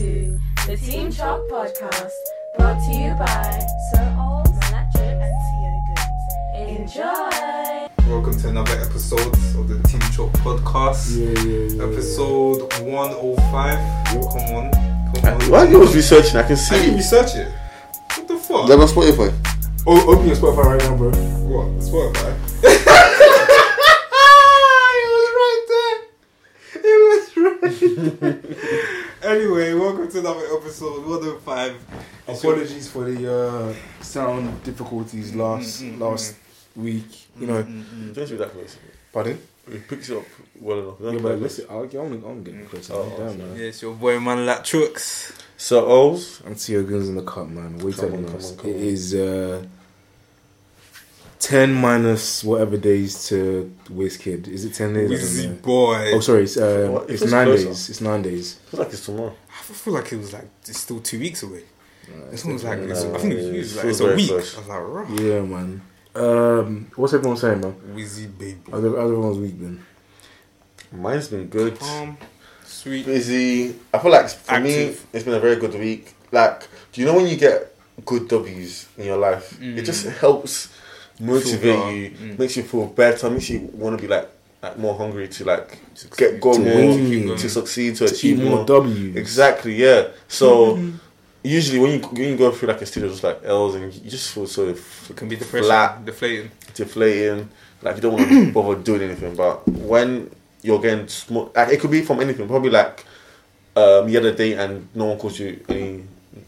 to the Team Chalk Podcast, brought to you by Sir Ols, Electric, and Theo Goods. Enjoy! Welcome to another episode of the Team Chalk Podcast. Yeah, yeah, yeah. Episode 105. Come on. Come on. Why are you always researching? I can I didn't see. research it. What the fuck? Is that on Spotify? Oh, open your Spotify right now, bro. What? Spotify? it was right there. It was right. anyway, welcome to another episode 105. Apologies for the uh, sound difficulties last Mm, mm, last week. You know, Don't do that for us. pardon. It picks it up well enough. Don't Yeah, but listen, I'll, I'm, I'm getting closer. Oh, Damn, okay. man. Yeah, it's your boy man Latrux. So O's. And Theo Guns in the cup, man. What are you Come telling on, come us? on, come It on. is uh, ten minus whatever days to waste Kid. Is it ten days? I Wizzy boy. Oh, sorry. It's, uh, What? It it's nine closer. days. It's nine days. Feels like it's tomorrow. I feel like it was like it's still two weeks away. Uh, This one was like, No, it's, I think it was, it it was like it's a week. fresh. I was like, raw. Yeah, man. Um, what's everyone saying, man? Wizzy baby. How's how's everyone's week been? Mine's been good. Calm, sweet. Busy. I feel like for me, it's been a very good week. Like, do you know when you get good W's in your life? It just helps motivate you, Mm. makes you feel better, makes you want to be like, like more hungry to like get go To more, win. to succeed, to To eat achieve more more. W's. Exactly, yeah. So usually when you when you go through like a stage of just like L's and you just feel sort of It can be depression, flat, deflating. deflating, like you don't want to bother doing anything. But when you're getting small, like it could be from anything. Probably like um, you had a date and no one calls you any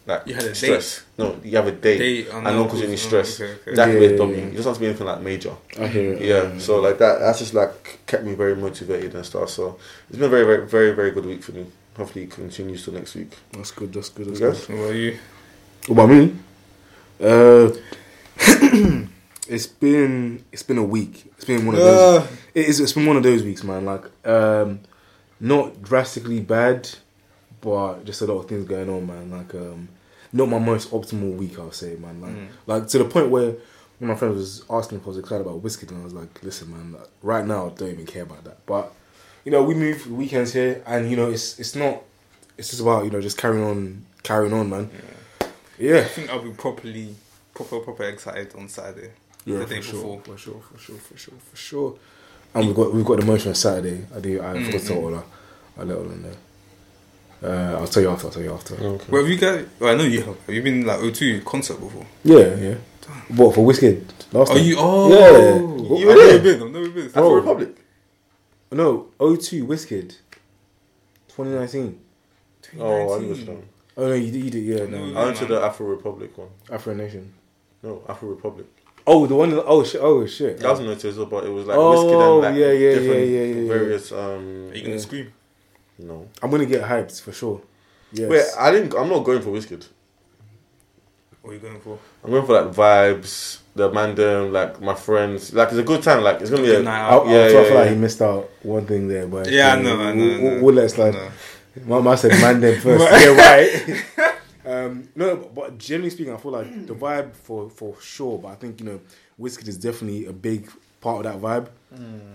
like You had a stress. No, you have a date, Date and and no no you any cause- oh, stress. okay, okay. That could be Yeah, a yeah, yeah. It doesn't have to be anything like major. I hear it. Yeah, so like that, that's just like kept me very motivated and stuff. So it's been a very, very, very, very good week for me. Hopefully, it continues till next week. That's good. That's good. That's You good. guys? What about you? What about me? Uh, it's been it's been a week. It's been one of those. Uh, It is. It's been one of those weeks, man. Like, um, not drastically bad, but just a lot of things going on, man. Like, um, not my most optimal week, I'll say, man. Like, Mm. like to the point where when my friend was asking if I was excited about whiskey, and I was like, listen, man, like, right now I don't even care about that. But you know, we move weekends here, and you know, it's it's not. It's just about you know just carrying on, carrying on, man. Yeah, I think I'll be properly, proper, proper excited on Saturday. yeah, the day for sure, before. for sure, for sure, for sure, for sure. And we've got we've got the motion on Saturday. I do. I forgot to tell Ola. I let Ola know. Uh, I'll tell you after. I'll tell you after. Okay. Where have you guys? Well, I know you have. Have you been like O2 concert before? Yeah, yeah. What for Whiskey last Oh, time? you? Oh, Yeah. You I've never been. I've never been. Afro Bro. Republic. No, O2 Whiskey, 2019. Oh, I understand. Oh no, you did. You did. Yeah, No. no. I went to the Afro Republic one. Afro Nation. No, Afro Republic. Oh, the one. Oh shit. Oh shit. That was noticeable, but it was like Oh, whiskey and like yeah, yeah, different yeah, yeah, yeah, yeah. various um. Are you gonna Yeah. scream? No, I'm gonna get hyped for sure. Yes. wait, I didn't. I'm not going for whiskey. What are you going for? I'm going for like vibes, the mandem, like my friends. Like it's a good time. Like it's gonna be a Good night I, out. I, Yeah, I feel yeah, like yeah. he missed out one thing there, but Yeah, uh, no, I we'll, know, we'll, no. we'll let it slide. No. My man said man then first. yeah, right. um, no, but, but generally speaking, I feel like the vibe for for sure. But I think you know, whiskey is definitely a big part of that vibe.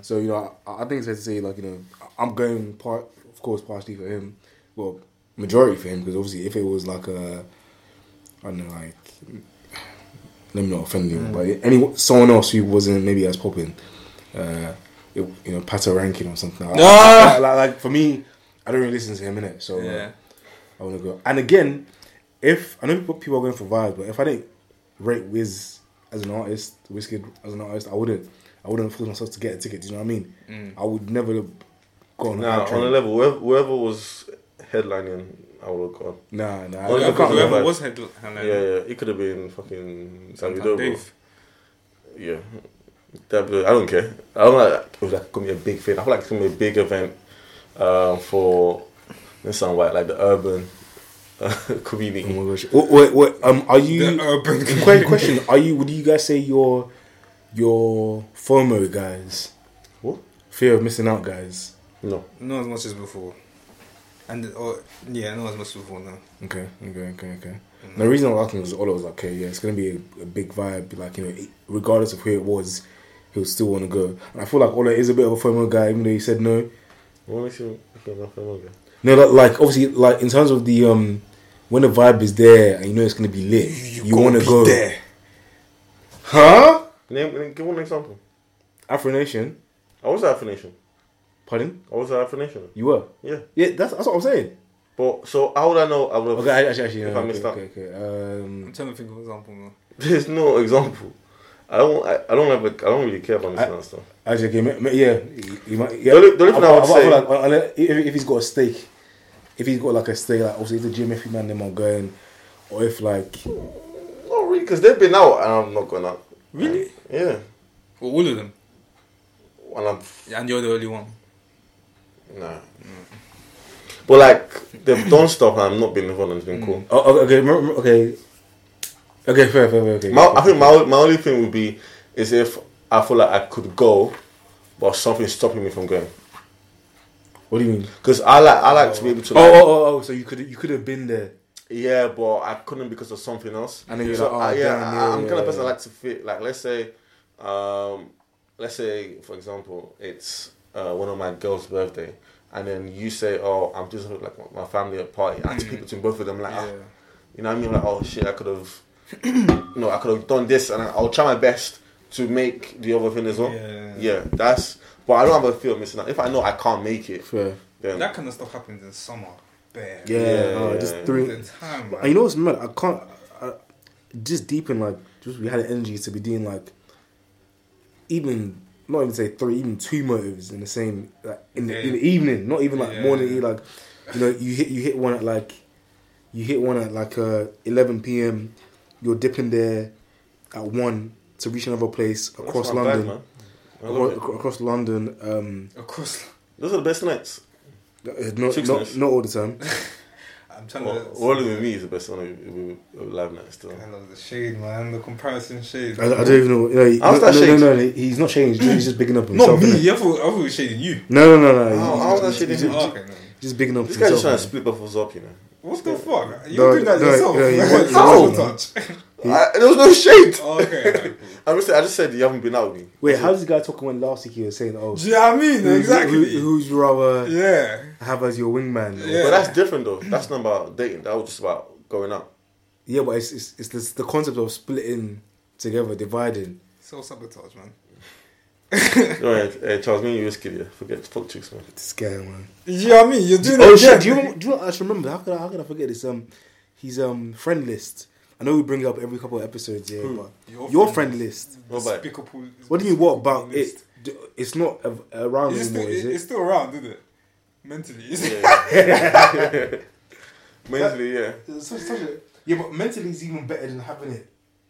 So you know, I, I think it's fair to say like you know, I'm going part, of course, partially for him. Well, majority for him because obviously, if it was like a, I don't know, like let me not offend him, but any someone else who wasn't maybe as popping, uh, it, you know, Patoranking or something. Like, Ah! like, like, like, for me, I don't really listen to him in it, so uh, Yeah. I want to go. And again, if I know people are going for vibes, but if I didn't rate Wiz as an artist, Wizkid as an artist, I wouldn't. I wouldn't force myself to get a ticket. Do you know what I mean? Mm. I would never gone Nah, that on a level, whoever, whoever was headlining, I would have gone. Nah, nah. I, I yeah, can't because remember. Whoever was head, headline, Yeah, yeah, it could have been fucking Santana Davido. bro. Dave. Yeah, Davido. I don't care. I don't like. It was like gonna be a big thing. I feel like it's gonna be a big event um, for. This sound white like the urban uh, community. Oh my gosh. Wait, wait, wait, um, are you? The urban Quick question: Are you? Would you guys say your your FOMO guys? What? Fear of missing out guys. No. Not as much as before. And or yeah, not as much as before now. Okay, okay, okay, okay. And the reason I was asking was Ola was like, okay, yeah, it's gonna be a, a big vibe. Like you know, regardless of who it was, he'll still want to go. And I feel like Ola is a bit of a FOMO guy, even though he said no. What makes you feel like that? Okay. No, like, like obviously, like in terms of the um, when the vibe is there and you know it's gonna be lit, you, gotta want to be go there. huh? Name, name- give one example. Afro Nation, I was at Afro Nation. Pardon? I was at Afro Nation. You were, Yeah. yeah. That's that's what I'm saying. But so how would I know? I would have. Okay, I- actually, actually, If no, I missed okay, out. okay, okay. I'm Um, trying to think of an example. Man. There's no example. I don't. I, I don't have. A, I don't really care about missing out stuff. actually, okay, ma- ma- yeah, you, you might. Yeah. The only- the only thing I would feel say- like, uh, if, if he's got a stake, if he's got like a stake, like obviously the gym, if he man them are going, or if like Not really, because they've been out and I'm not going out. Really? Yeah. Well, all of them. And I'm And you're the only one. Nah. But like they've done stuff and I'm not being involved and it's been cool. oh, oh, okay, okay, okay, fair, fair, fair, okay. My, I think my my only thing would be is if I feel like I could go, but something's stopping me from going. what do you mean? Because I like I like to be able to. Oh, Like, oh, oh, oh, so you could you could have been there. Yeah, but I couldn't because of something else. And then you're So, like, oh, I- yeah, damn, I- yeah, I'm yeah, kind of person yeah. I like to fit. Like, let's say, um, let's say, for example, it's uh, one of my girls' birthday, and then you say, "Oh, I'm just having, like my family at party." I have to pick between both of them. Like, ah, Yeah. you know what I mean? Like, oh shit, I could have, you know, I could have done this, and I'll try my best to make the other thing as well. Yeah. Yeah, that's. But I don't have a fear of missing out. If I know I can't make it, Fair. then That kind of stuff happens in summer. Bare. Yeah, Yeah, yeah, just yeah. three. The time, man. And you know what's mad? I can't. I, just deep in like, just we had the energy to be doing like, even not even say three, even two motives in the same like in the, Yeah. in the evening, not even like Yeah. morning. Like, you know, you hit you hit one at like, you hit one at like uh, eleven p.m. You're dipping there at one to reach another place across bad, London. man. Across, across London. Um, Of course. Those are the best nights. uh, not, not nights. not all the time. I'm trying Well, to. Rolling with me is the best one of, of, of live night still. I love the shade, man. The comparison shade. I, I don't even know. No, How's no, that no, shade? no, no, he's not changed. He's just bigging up Not himself. innit? me. I thought, I thought he was shading you. No, no, no, no. Oh, How- He's- how's that he's- shit he's just, Oh, okay, no. just bigging up This guy's just trying himself. to split both of us up, you know. What the fuck? You're doing that no, yourself. no, you want- you How? want- touch. I, there was no shade. Oh, okay. alright, cool. I just, I just said you haven't been out with me. Wait, how does this guy talking when last week he was saying, "Oh, Do you know what I mean? who- Exactly. who, who's you rather yeah. have as your wingman?" Yeah. But that's different though. That's not about dating. That was just about going out. yeah, but it's it's, it's this, the concept of splitting together, dividing. Self sabotage, man. Alright, uh, Charles, me and you whiskey, yeah. Forget fuck chicks, man. This guy, man. Do you know what I mean? You're doing Oh it shit! again. Do you do you know, I just remember how could I, how could I forget this? Um, his um friend list. I know we bring it up every couple of episodes, yeah. Hmm. Who? But Your your, friend friend list. What about? Despicable- What do you mean? What about list. it? It's not around It's still, anymore, is it- it? it's still around, isn't it? Mentally, is it? Yeah. Mentally, yeah. Such- such a- yeah, but mentally is even better than having it.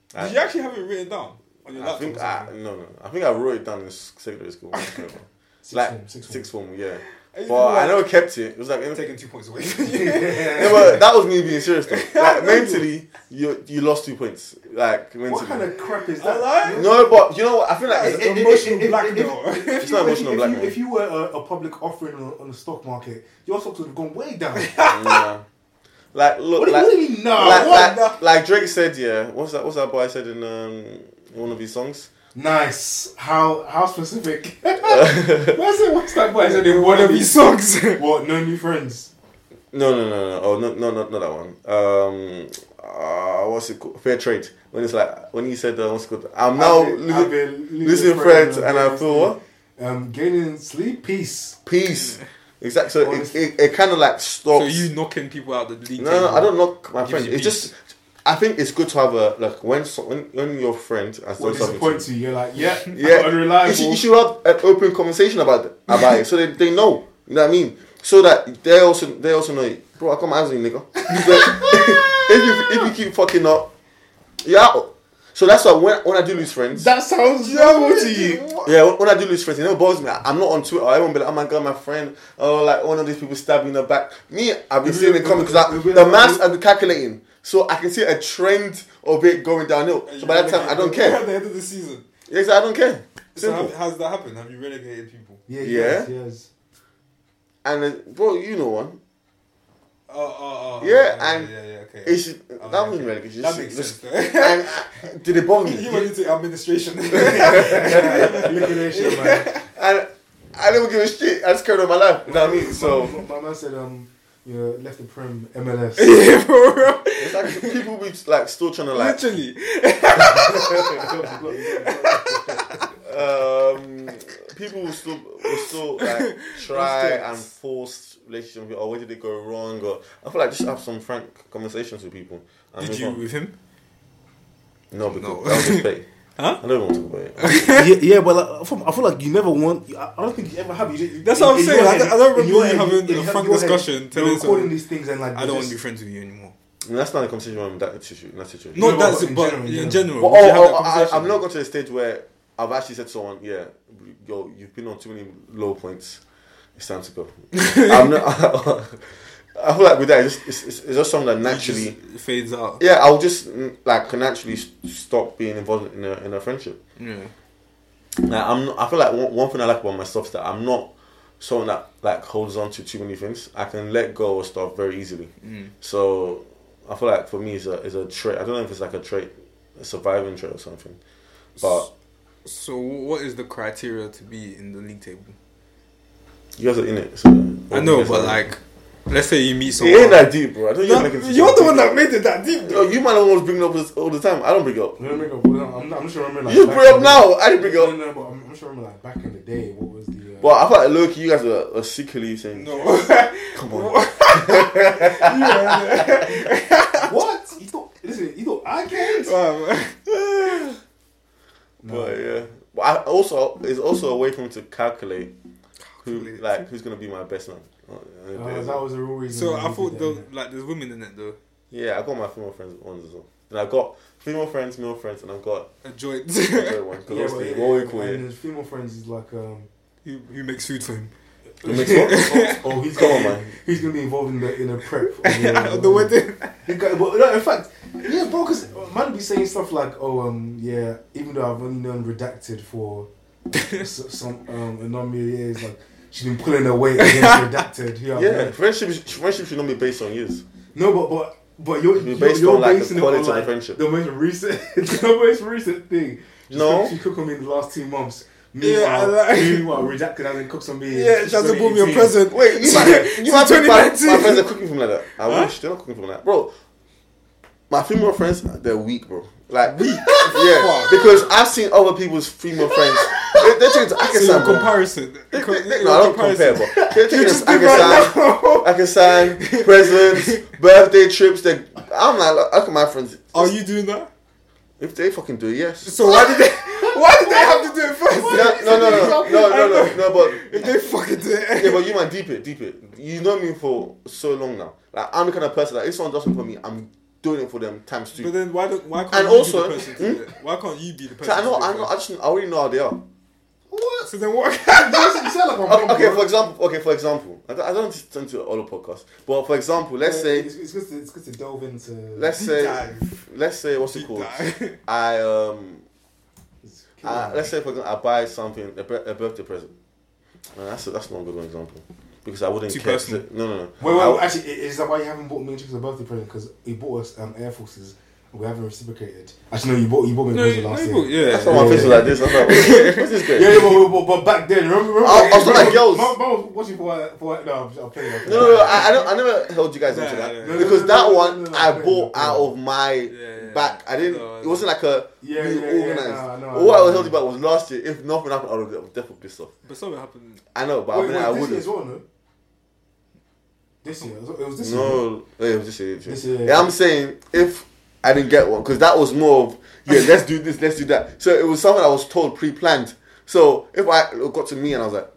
Did you actually have it written down on your I laptop? think I, something? no, no. I think I wrote it down in secondary school. Like form, sixth sixth form, yeah. Are you But I never kept it. It was like taking two points away. Yeah, but that was me being serious though. Like mentally, you you lost two points. Like mentally. What kind of crap is that? like- No, but you know what? I feel like That's it- it- emotional if- if- blackmail. if- if It's not emotional if blackmail. You, if you were a, a public offering on, on the stock market, your stocks would have gone way down. Nah. Like look, what, do you- like, what do you mean? No. like, what? like, like Drake said, yeah. What's that? What's that boy said in um in one of his songs? Nice. How how specific? What's it? What's that boy? I said they wanna be songs. what? No new friends. No, no, no, no. Oh, no, no, no, not that one. Um, uh, what's it called? Fair trade. When it's like when he said, uh, "What's it called?" I'm now I've been- losing, I've been losing friends, and I feel what? Um, gaining sleep, peace. Peace. Exactly. So it, Honestly. it, it kind of like stops. so you knocking people out the league? No, no, I don't knock my Gives friend. It's peace. just, I think it's good to have a like when so, when when your friend has done something. disappoints to you? You're like, yeah, Yeah, unreliable. You should, you should have an open conversation about it, about it, so they, they know. You know what I mean? So that they also they also know, it. bro. I come hands you, nigga. if you if you keep fucking up, you're out. So that's why when, when I do lose friends, that sounds normal to you. yeah, when, when I do lose friends, it never bothers me. I, I'm not on Twitter. I won't be like, oh my god, my friend. Oh, like one of these people stabbed me in the back. Me, I've been seeing be- it coming because the maths I've been calculating, so I can see a trend of it going downhill. So by that time, I don't care. At the end of the season. Yes, I don't care. So Simple. how, how's that happened? Have you relegated people? Yeah, Yeah. yes, yes. And uh, bro, you know one. Oh, oh, oh. Yeah, oh, and yeah, yeah, okay. It's that Oh, wasn't okay. relegation. That makes just- sense. And uh, did it bother me? you went into administration. Liquidation, man. and I never give a shit. I just carried on my life. You know what I mean? So my, my man said, um, you know, left the Prem MLS. yeah, for real. It's like people be like still trying to like Literally. um, people will still will still like try and force relationship or where did it go wrong or I feel like just have some frank conversations with people. and Did you on. with him? No, because No. that was just fake. Huh? I don't want to talk about it. yeah, yeah, but like, I feel- I feel like you never want. I I don't think you ever have. You just, That's in- what I'm saying. your I head- don't- I don't remember you head, having in a your frank discussion You're telling recording someone, these things and like I don't want just- to be friends with you anymore. And that's not a conversation I'm in that situation. In that situation. No, No, that's but it. But in in general, general, But oh, oh, I, conversation? I've not got to the stage where I've actually said to someone, "Yeah, yo, you've been on too many low points. It's time to go." I'm not. I feel like with that, it's just, it's, it's, just something that naturally. fades out. Yeah, I'll just mm, like naturally s- stop being involved in a in a friendship. Yeah. Like, I'm. I feel like one, one thing I like about myself is that I'm not someone that like holds on to too many things. I can let go of stuff very easily. Mm. So I feel like for me, it's a it's a trait. I don't know if it's like a trait, a surviving trait or something. But So, what is the criteria to be in the league table? you guys are in it. So I know, but like, let's say you meet it someone. ain't that deep, bro. I don't No, even make you're the one that made it that deep. Yo, Though. you might almost bring it up all- all the time. I don't bring it up. No, no, no, but I'm, not, I'm just remembering like. You back bring in up the- now. I didn't bring it No, up. no, but I'm, I'm just remembering like back in the day. What was the? Uh, But I thought like low you guys are, are secretly saying, No. "Come on." what? You thought? Listen, you thought I can't? Um, But yeah, but I also it's also a way for me to calculate who like who's gonna be my best man. Uh, that was the real reason. so I thought did the, like there's women in it though. Yeah, I got my female friends ones as well. And I've got female friends, male friends, and I've got A joint a third one. Because Yeah, but obviously, yeah, what we call and it. his female friends is like um. who, who makes food for him. Who makes what? oh, oh, he's Come gonna, on, man. He's gonna be involved in the in a prep. of the, On the wedding. He got- but no, in fact, yeah, bro, because man be saying stuff like, "Oh, um, yeah, even though I've only known redacted for some um a number of years, like she's been pulling her weight against redacted." Here, Yeah, there." friendship friendship should not be based on years. No, but but but you're, Be you're, based you're on, like, the quality on of the friendship. the most recent, the most recent thing. Just No. cook- she cooked on me in the last two months. Yeah, I Meanwhile, like- meanwhile, redacted hasn't cooked on me. Yeah, she hasn't bought me a present. Wait, you might, you might my, my 2019. friends are cooking me like that. I wish they're not cooking me like that, bro. My female friends, they're weak, bro. Like weak, yeah. Because I've seen other people's female friends. They, they're taking to So bro. comparison. They- they- they- no, I don't compare, comparison. but they're taking us just did right Akasam, Akasam, presents, birthday trips. They, I'm like, look, at my friends. Are you doing that? If they fucking do it, yes. So why did they? Why did they have to do it first? No, no, no, no, no, no, no, no, but If they fucking do it. yeah, but you might deep it, deep it. You know me for so long now. Like I'm the kind of person that if someone does something for me, I'm doing it for them times two. But then why don't why can't And you also- be the person hmm? it? Why can't you be the person? I know, it I know, I just, I already know how they are. What? So then what? You sound Okay, okay, for example, okay, for example, I don't, I don't listen to all the podcasts, but for example, let's Yeah, say, it's, it's good to it's good to delve into. let's say, dive. let's say, what's it Deep called? I um, It's I, let's me. say for example, I buy something a, a birthday present. No, that's a, that's not a good example because I wouldn't Too care. personal. to- No, no, no. Wait, wait, I- actually, is that why you haven't bought me and Chicks a birthday present? Because he bought us um, Air Forces and we haven't reciprocated. Actually, no, you bought you bought me a No, present no, last you year. yeah. That's why my face was like this. I was like, what's, what's this guy? Yeah, yeah, but, but, but back then, remember? remember I- I was remember- like girls. Mom, mom was watching for uh, for uh, no, I'll play. I'll play No, no, no. I, I, don't, I never held you guys Nah, into that nah, nah. because No, no, that no, no, one no, no, I bought out of my Yeah, yeah. back. I didn't. No, it wasn't like a Yeah, being yeah, yeah, organized. nah, I know, All I know. was held you back was last year. If nothing happened, I would have definitely pissed off. But something happened. I know, but Wait, I, mean, wait, I this year wouldn't. as well, no? This year, it was this year. No, it was this year. This year. year. Yeah, I'm saying if I didn't get one because that was more of yeah, let's do this, let's do that. So it was something I was told pre-planned. So if I it got to me and I was like,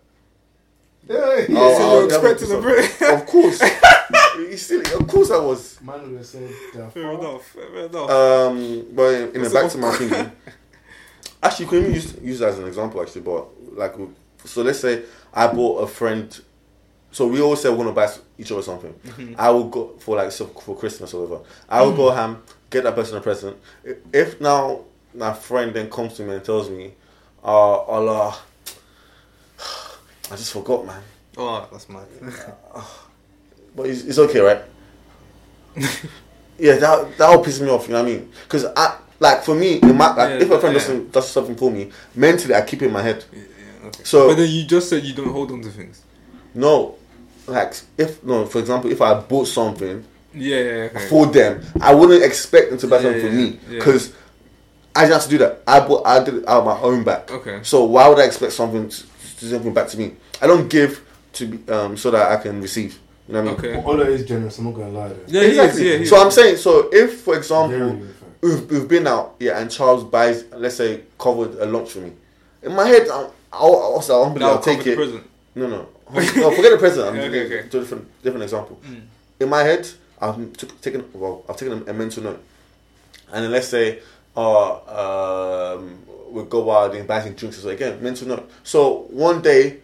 Yeah, yeah. Oh, so oh, you're expecting a pissed bit. of course, you silly. Of course I was. Man would have said, the Fair fuck? enough. Fair enough. Um, but in, in the back it to my thinking, actually, you can even use use that as an example. Actually, but like, so let's say I bought a friend. So we always say we're gonna buy each other something. Mm-hmm. I will go for like so for Christmas or whatever. I will go ham, get that person a present. If now my friend then comes to me and tells me, "Uh, Allah, I just forgot, man." oh, that's mad. But it's, it's okay, right? yeah, that that'll piss me off. You know what I mean? Because I like for me, in my, like, Yeah, if a friend yeah. doesn't does something for me, mentally I keep it in my head. Yeah, okay. So But then you just said you don't hold on to things. no, like if no, for example, if I bought something Yeah, yeah, okay. for them, I wouldn't expect them to buy Yeah, something for yeah, me yeah. because I didn't have to do that. I bought, I did it out of my own back. Okay. So why would I expect something to, to something back to me? I don't give to be, um so that I can receive. You know what I mean? Okay. Ola is generous. I'm not gonna lie. Though. Yeah, he is, yeah, he so is. I'm saying, so if, for example, good, we've, we've been out, yeah, and Charles buys, let's say, covered a lunch for me. In my head, I'll, I'll, also, I'll, Now I'll take cover the it. present. No, no, no. Forget the present. I'm Okay, okay, okay. To a different, different example. Mm. In my head, I've t- taken well, I've taken a, a mental note, and then let's say, uh, um, we go out and buy some drinks. So again, mental note. So one day,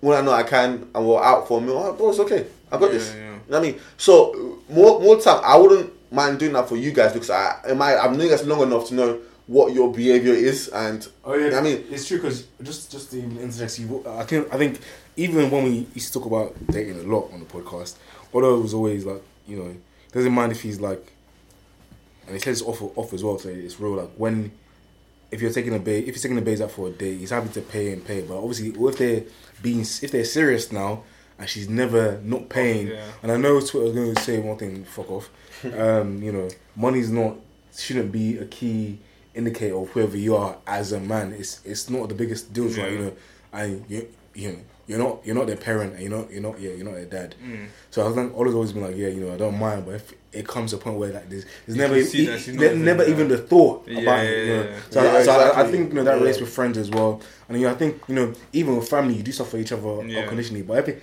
when I know I can, and we're out for a meal, oh, bro, it's okay. I've got Yeah, this. yeah. You know what I mean? So more more time, I wouldn't mind doing that for you guys because I am I I've known you guys long enough to know what your behavior is and Oh yeah, you know what I mean it's true because just just to even interject you, I think I think even when we used to talk about dating a lot on the podcast, although it was always like you know doesn't mind if he's like, and he says off off as well. So it's real like when if you're taking a babe if you're taking a babe out for a date, he's happy to pay and pay. But obviously, if they're being if they're serious now and she's never not paying, yeah. and I know Twitter's going to say one thing, fuck off. um, you know, money's not shouldn't be a key indicator of whoever you are as a man. It's it's not the biggest deals, right? You know, and you you know you're not you're not their parent, and you're not you're not yeah you're not their dad. Mm. So I've like, always always been like, yeah, you know, I don't mind, but if it comes to a point where like there's, there's You never can see e- that she's ne- even never there. even the thought Yeah, about yeah, it. You know? yeah. So, Yeah, I, so I, I think you know that Yeah. relates with friends as well, and you know, I think you know even with family, you do stuff for each other Yeah. unconditionally. But if it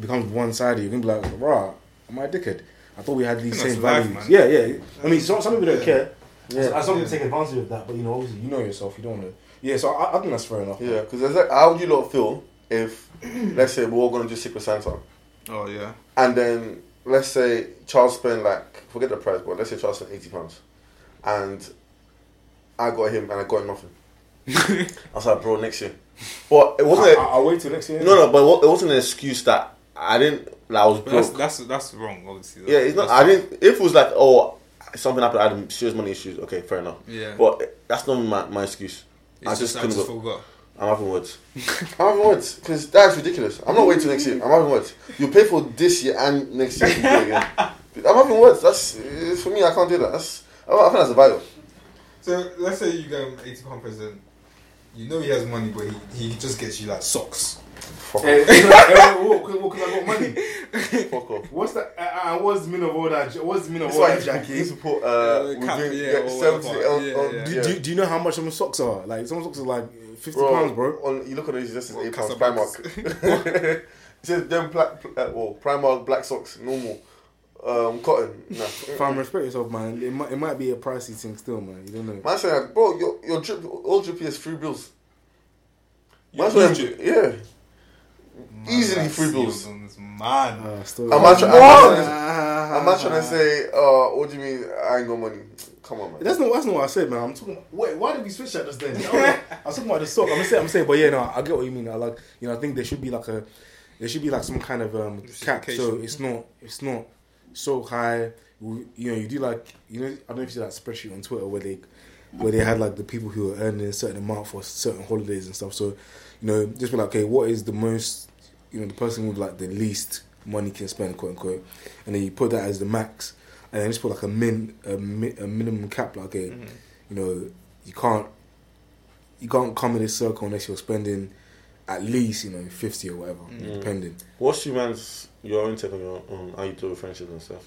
becomes one sided, you're gonna be like, rah, am I a dickhead? I thought we had these same values. man. Yeah, yeah. I mean, some, some people don't Yeah. care. Yeah. Yeah, some Yeah. people take advantage of that, but you know, obviously, you know yourself. You don't want to. Yeah, so I, I think that's fair enough. yeah because like, how would you lot feel if let's say we're all gonna do Secret Santa Oh yeah. and then let's say Charles spent like forget the price but let's say Charles spent eighty pounds and I got him and I got him nothing I was like bro next year but it wasn't I, a- I, I'll wait till next year. no no but it wasn't an excuse that I didn't like I was But that's broke that's that's wrong, obviously. yeah it's not I didn't if it was like oh something happened I had serious money issues okay fair enough Yeah. but that's not my, my excuse it's I just, just I just go- forgot. I'm having words. I'm having words because that's ridiculous. I'm not waiting till next year. I'm having words. You pay for this year and next year you pay again. I'm having words. That's uh, for me. I can't do that. That's I I think that's a vital. So let's say you get him eighty pound present. You know he has money, but he, he just gets you like socks. Fuck Hey, off. hey, hey, what, what, what, 'cause I got money. Fuck off. What's that? Uh, uh, what's the meaning of all that? What's the meaning of That's all why that, you Jackie? used to put uh, Uh, cap, within, yeah, yeah, seventy whatever. on, Yeah, on, yeah. Do, do, do you know how much some socks are? Like some socks are like fifty bro, pounds, bro. On, you look at these. This is What, eight pounds Casablanca? Primark. it says them black, uh, well, Primark black socks, normal, um, cotton. Nah. Fam, respect yourself, man. It might, it might be a pricey thing still, man. You don't know. Man saying, bro, your your drip, all drippy is free bills. Your Man saying, yeah. Man, Easily like, free bills. seals on this Man. Uh, still, I'm not trying. I'm not trying to say, uh, what do you mean? I ain't got money. Come on, man. That's not that's not what I said, man. I'm talking. Wait, why did we switch that just then? I was, talking about the sock. I'm saying, I'm saying, but yeah, no, I get what you mean. I like, you know, I think there should be like a, there should be like some kind of um, cap, so it's not, it's not so high. You know, you do like, you know, I don't know if you see that spreadsheet on Twitter where they, where they had like the people who are earning a certain amount for certain holidays and stuff. So, you know, just be like, okay, what is the most, you know, the person with like the least money can spend, quote unquote, and then you put that as the max, and then just put like a min, a, mi- a minimum cap, like, okay, Mm-hmm. you know, you can't, you can't come in this circle unless you're spending at least, you know, fifty or whatever, Mm. depending. What's your man's your own take on your on how you do with friendships and stuff?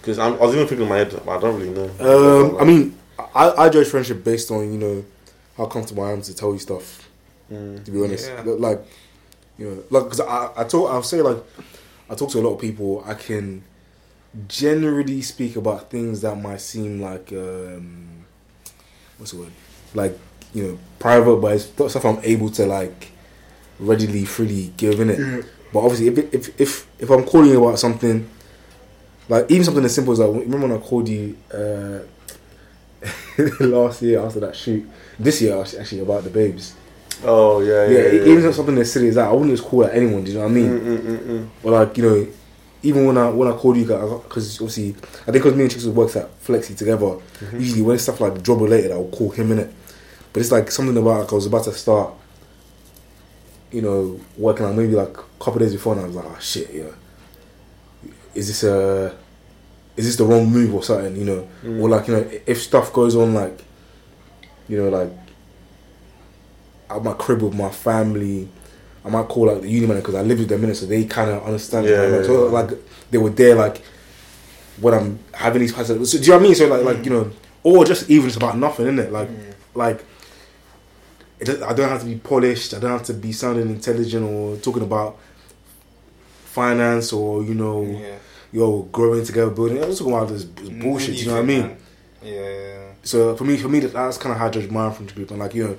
Because I was even thinking in my head, but I don't really know. Um, I mean, I, I judge friendship based on you know how comfortable I am to tell you stuff. Mm. To be honest, Yeah. like you know, like because I I talk I'll say like I talk to a lot of people. I can generally speak about things that might seem like um, what's the word like you know private, but it's stuff I'm able to like readily freely give in it. But obviously, if, it, if if if I'm calling you about something, like even something as simple as like remember when I called you uh, last year after that shoot, this year actually, about the babes. Oh yeah, Yeah, yeah. yeah, even if something as silly as that, I wouldn't just call it anyone. Do you know what I mean? Mm, mm, mm, mm. Or like you know, even when I when I called you guys, because obviously I think because me and Chicks works at Flexi together. Mm-hmm. Usually when it's stuff like job related, I'll call him in it. But it's like something about like I was about to start you know, working out maybe like a couple days before, and I was like, oh shit, yeah, is this a, is this the wrong move or something? You know, Mm. or like you know, if stuff goes on like, you know, like at my crib with my family, I might call like the uni manager because I live with them in it, so they kind of understand. Yeah, like, yeah, so, yeah. like they were there, like when I'm having these passes. So, do you know what I mean? So like, like you know, or just even it's about nothing, isn't it? Like, like it does, I don't have to be polished. I don't have to be sounding intelligent or talking about finance or you know, Yeah. yo growing together, building. I'm just talking about this, this bullshit. You know what I mean? Anything, man. Yeah. So for me, for me, that's kind of how I judge my friendship group. And like you know,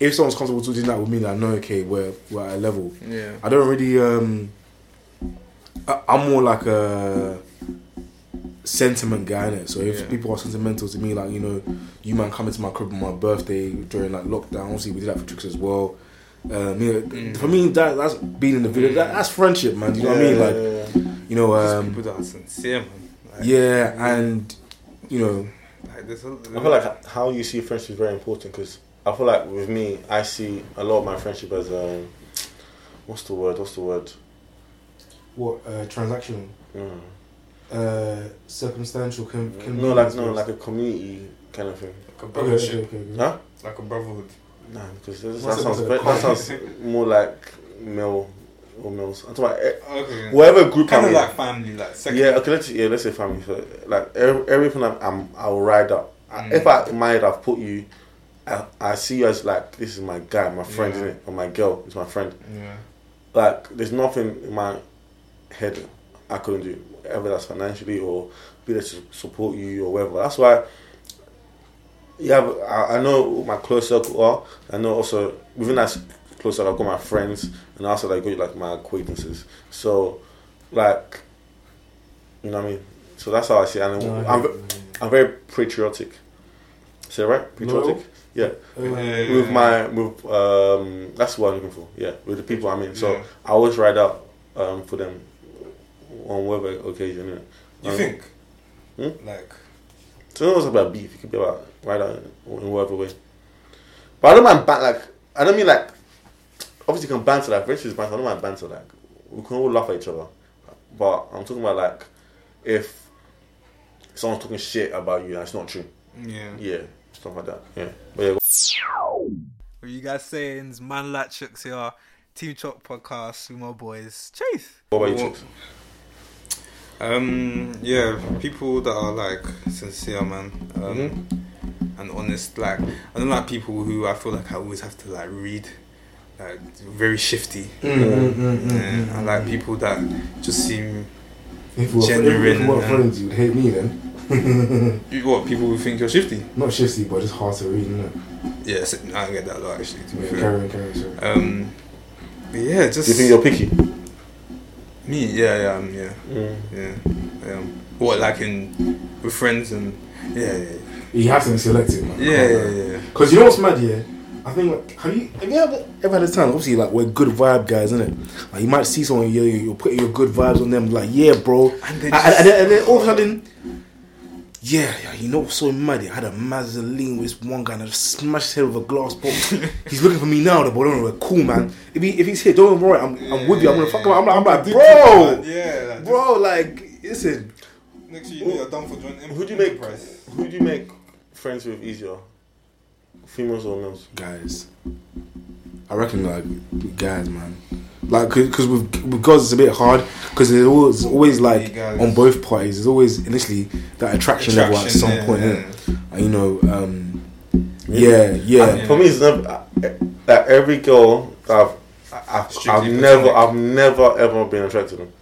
if someone's comfortable doing that with me, then I know okay, we're we're at a level. Yeah. I don't really. um I, I'm more like a sentiment guy, innit? So if Yeah. people are sentimental to me, like you know, you man coming to my crib on my birthday during like lockdown. Obviously, we did that for tricks as well. Um, you know, Mm. for me, that that's being in the video. That, that's friendship, man. Do you know what I mean? Like, Yeah. you know, um, people that are sincere, man. Like, yeah, and you know, Like, there's a, I feel like how you see friendship is very important because I feel like with me, I see a lot of my friendship as um, what's the word? What's the word? what uh, transactional, Mm. uh, circumstantial, can, can No, like no, like a community kind of thing. like a brotherhood, brothership, okay, okay, okay. Huh? like a brotherhood. Nah, because that, What's that it- sounds what's that sounds more like male or males. I'm talking about eh, Okay. whatever group Kind I'm of in. like family, like second. Yeah, okay, let's yeah, let's say family. So, like every, everything I'm, I'm, I'll ride up. Mm. If I might, I've put you, I, I see you as like this is my guy, my friend, Yeah. isn't it? Or my girl is my friend. Yeah. Like there's nothing in my head I couldn't do, whether that's financially or be there to support you or whatever. That's why. Yeah, I, I know who my close circle are. I know also within that close circle I've got my friends, and also like got like my acquaintances. So, like, you know what I mean. So that's how I see. it. And No, I'm, it. I'm very patriotic. Is that right? Patriotic. Yeah. Yeah. With my with um, that's what I'm looking for. Yeah, with the people I mean. So. I always ride out um for them on whatever occasion. innit? You Um, think? Hmm? Like, So it's not about beef. It could be about ride out in whatever way. But I don't mind ban- like I don't mean like obviously you can banter like friendship is banter. I don't mind banter like we can all laugh at each other. But I'm talking about like if someone's talking shit about you and it's not true. yeah. Yeah, stuff like that. Yeah. But yeah, What you guys saying? It's Man Latchooks here. Team Chop podcast with my boys. Chase. what about you, Well, chicks? Um, yeah, people that are like sincere, man, um, Mm-hmm. and honest. Like, I don't like people who I feel like I always have to like read, like very shifty. mm, mm, mm, mm, Yeah, mm, I like people that just seem If we were, genuine if we were and- friends, you'd hate me then. you- what people who think you're shifty. Not shifty, but just hard to read, isn't it? Yes, I get that a lot actually. To be Yeah, fair. carry on, carry on, sorry. Um, but yeah, just Do you think you're picky? me. Yeah, yeah, um, yeah, Mm. yeah. Um, what like in with friends and yeah, yeah, You have to be selective, man. yeah, yeah, yeah. yeah. Because you know what's mad, yeah? I think, like, have you have you ever, ever had a time? Obviously, like, we're good vibe guys, isn't it? Like, you might see someone, you, you're putting your good vibes on them, like, yeah, bro. And And, and, then, and then all of a sudden, yeah, yeah, you know so mad? I had a Mazzoline with this one guy and I just smashed his head with a glass bottle. he's looking for me now, though, but don't worry, cool, man. If, he, if he's here, don't worry, I'm, I'm with you. I'm gonna fuck him. I'm like, I'm like bro, yeah, like, bro, like, listen. Next thing you know, you're done for joint Who do you make? enterprise. Who do you make friends with easier? Females or males? guys. I reckon like guys, man. Like, because with with girls it's a bit hard because there's always always like Guys. on both parties. There's always initially that attraction, level at some yeah, point. yeah. And, you know, um, yeah, yeah. Yeah. For me, it's never uh, like every girl that I've I've, I've never. I've never ever been attracted to them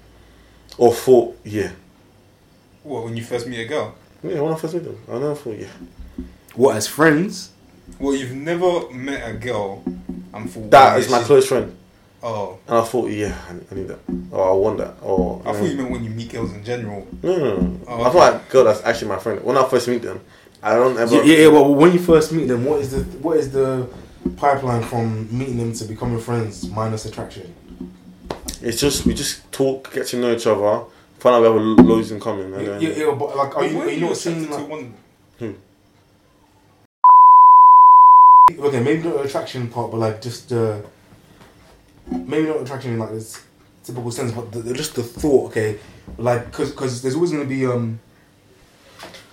or thought yeah What when you first meet a girl? yeah when I first met them I never thought yeah What as friends? Well, you've never met a girl and thought that "Oh, is yeah, my she's-" close friend Oh, and I thought yeah I, I need that or I want that or I thought you meant when you meet girls in general. no no no Oh, I thought like girl that's actually my friend when I first meet them I don't ever Yeah, yeah, yeah. But when you first meet them, what is the what is the pipeline from meeting them to becoming friends minus attraction? it's just we just talk get to know each other find out we have loads in common and Yeah, yeah, yeah, but like, are you, are you not attracted seeing to like? one? Okay, maybe not attraction part, but like just the maybe not attraction in like this typical sense, but the, just the thought. Okay, like because because there's always gonna be um.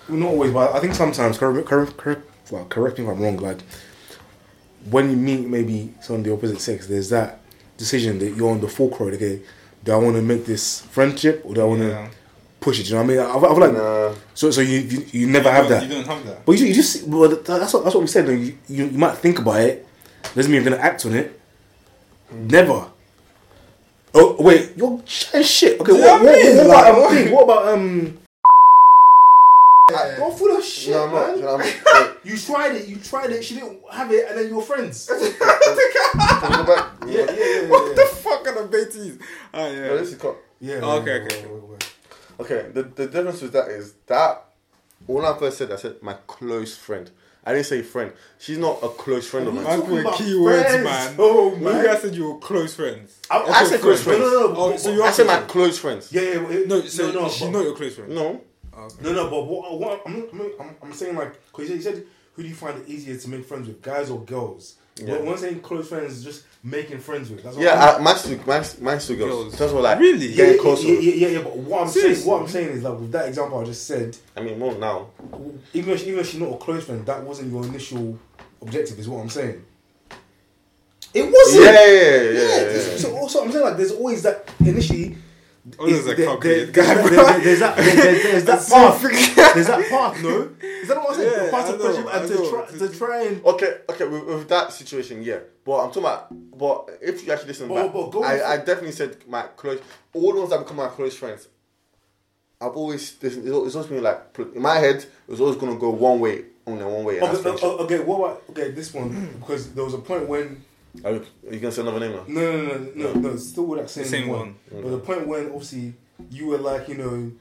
Not always, but I think sometimes. Correct, correct, correct, well, correct me if I'm wrong. Like when you meet maybe someone of the opposite sex, there's that decision that you're on the fork road. Okay, do I want to make this friendship or do I want to Yeah. Push it? You know what I mean? I, I feel like Nah. so. So you you, you never You have that. You don't have that. But you, you just well, that's what that's what we said. though. You, you you might think about it. Doesn't mean you're gonna act on it. Never. Oh wait, you're chatting shit. Okay, Do what, what, what what, about um, what- thing? what about um? Go full of shit, No, man. You know, I'm, You tried it. You tried it. She didn't have it, and then you were friends. yeah, can we go back? yeah, yeah. yeah, What the fuck are the Beatties? Oh yeah. No, this is cut. yeah Oh, okay, okay. Okay, the, the difference with that is that when I first said, I said my close friend. I didn't say friend. She's not a close friend of mine. Man, talking put about keywords, friends. man. Oh, When man. you guys said you were close friends. I, I said close friends. No, no, no. Oh, but- so you I said my friends. close friends. Yeah, yeah. yeah, No, so no, no. she but- know your close friend. No. Oh, no, no, but what, what I'm, I'm, I'm, I'm saying like, because you said, who do you find it easier to make friends with, guys or girls? Yeah. When, when saying close friends just making friends with. That's what Yeah, I'm, I, mine's two, mine's, mine's two girls. Girls. That's what like Really? yeah, getting yeah, closer. yeah, yeah, yeah, yeah, But what I'm saying, what I'm saying is like with that example I just said, I mean, more now. even though she, even though she's not a close friend, that wasn't your initial objective. Is what I'm saying. It wasn't. Yeah, yeah, yeah, yeah, yeah, yeah. So also I'm saying like there's always that initially. Oh, there's a there- calculated there- guy, there- bro. there- There's that. there- there- There's that so path. There's that path. No, is that what I'm saying? Yeah, the path I of know, friendship I and to know. try to try and. Okay, okay, with, with that situation, yeah. But I'm talking about, but if you actually listen But- back, but go I, I definitely said my close, all the ones that become my close friends, I've always, this, it's al- always been like, in my head, it was always going to go one way, only one way. Okay, okay, okay, what about okay this one? Because there was a point when Are you, are you going to say another name now? no, no, no, no, no, it's still with that same, Same one. one. But the point when obviously you were like, you know,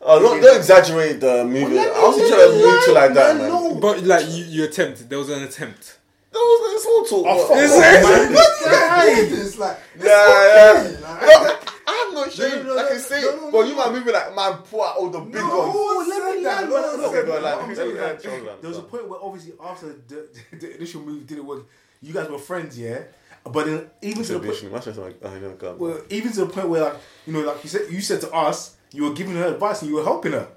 Oh, don't, don't exaggerate the movie. Let me- I wasn't trying to me move to like that, lie, man. no. But like you, you attempted. There was an attempt. That was, it's all talk. Oh, fuck Is off, it? man. It's like Yeah, yeah. No, I have no shame. no, no, I can say, no, no, but no, you might movie like man, poor all the big ones. No, let me that. lie, No, man. no, Okay, go Look, like- I'm telling you yeah, that chill, man. There was a point where obviously after the, the initial move didn't work, you guys were friends, yeah. But then even to the point, Exhibition. Like, oh, yeah, God. well, even to the point where like you know, like you said, you said to us, you were giving her advice and you were helping her.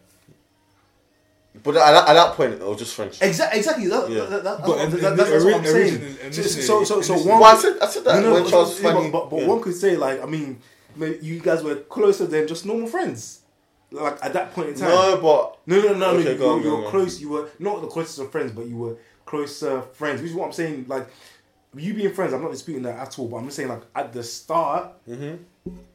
But at that, at that point, it was just French. Exactly, exactly. That, Yeah. that, that, that, But that, that, in that's, what I'm saying. So, so, so, so one. Well, I said, I said that No, no, when but- Charles yeah, Fanny. but, but yeah. one could say like, I mean, you guys were closer than just normal friends. Like at that point in time. No, but No, no, no, Okay, no. You, go on, you go were on. close. You were not the closest of friends, but you were closer friends. Which is what I'm saying. Like you being friends, I'm not disputing that at all. But I'm just saying, like at the start, Mm-hmm.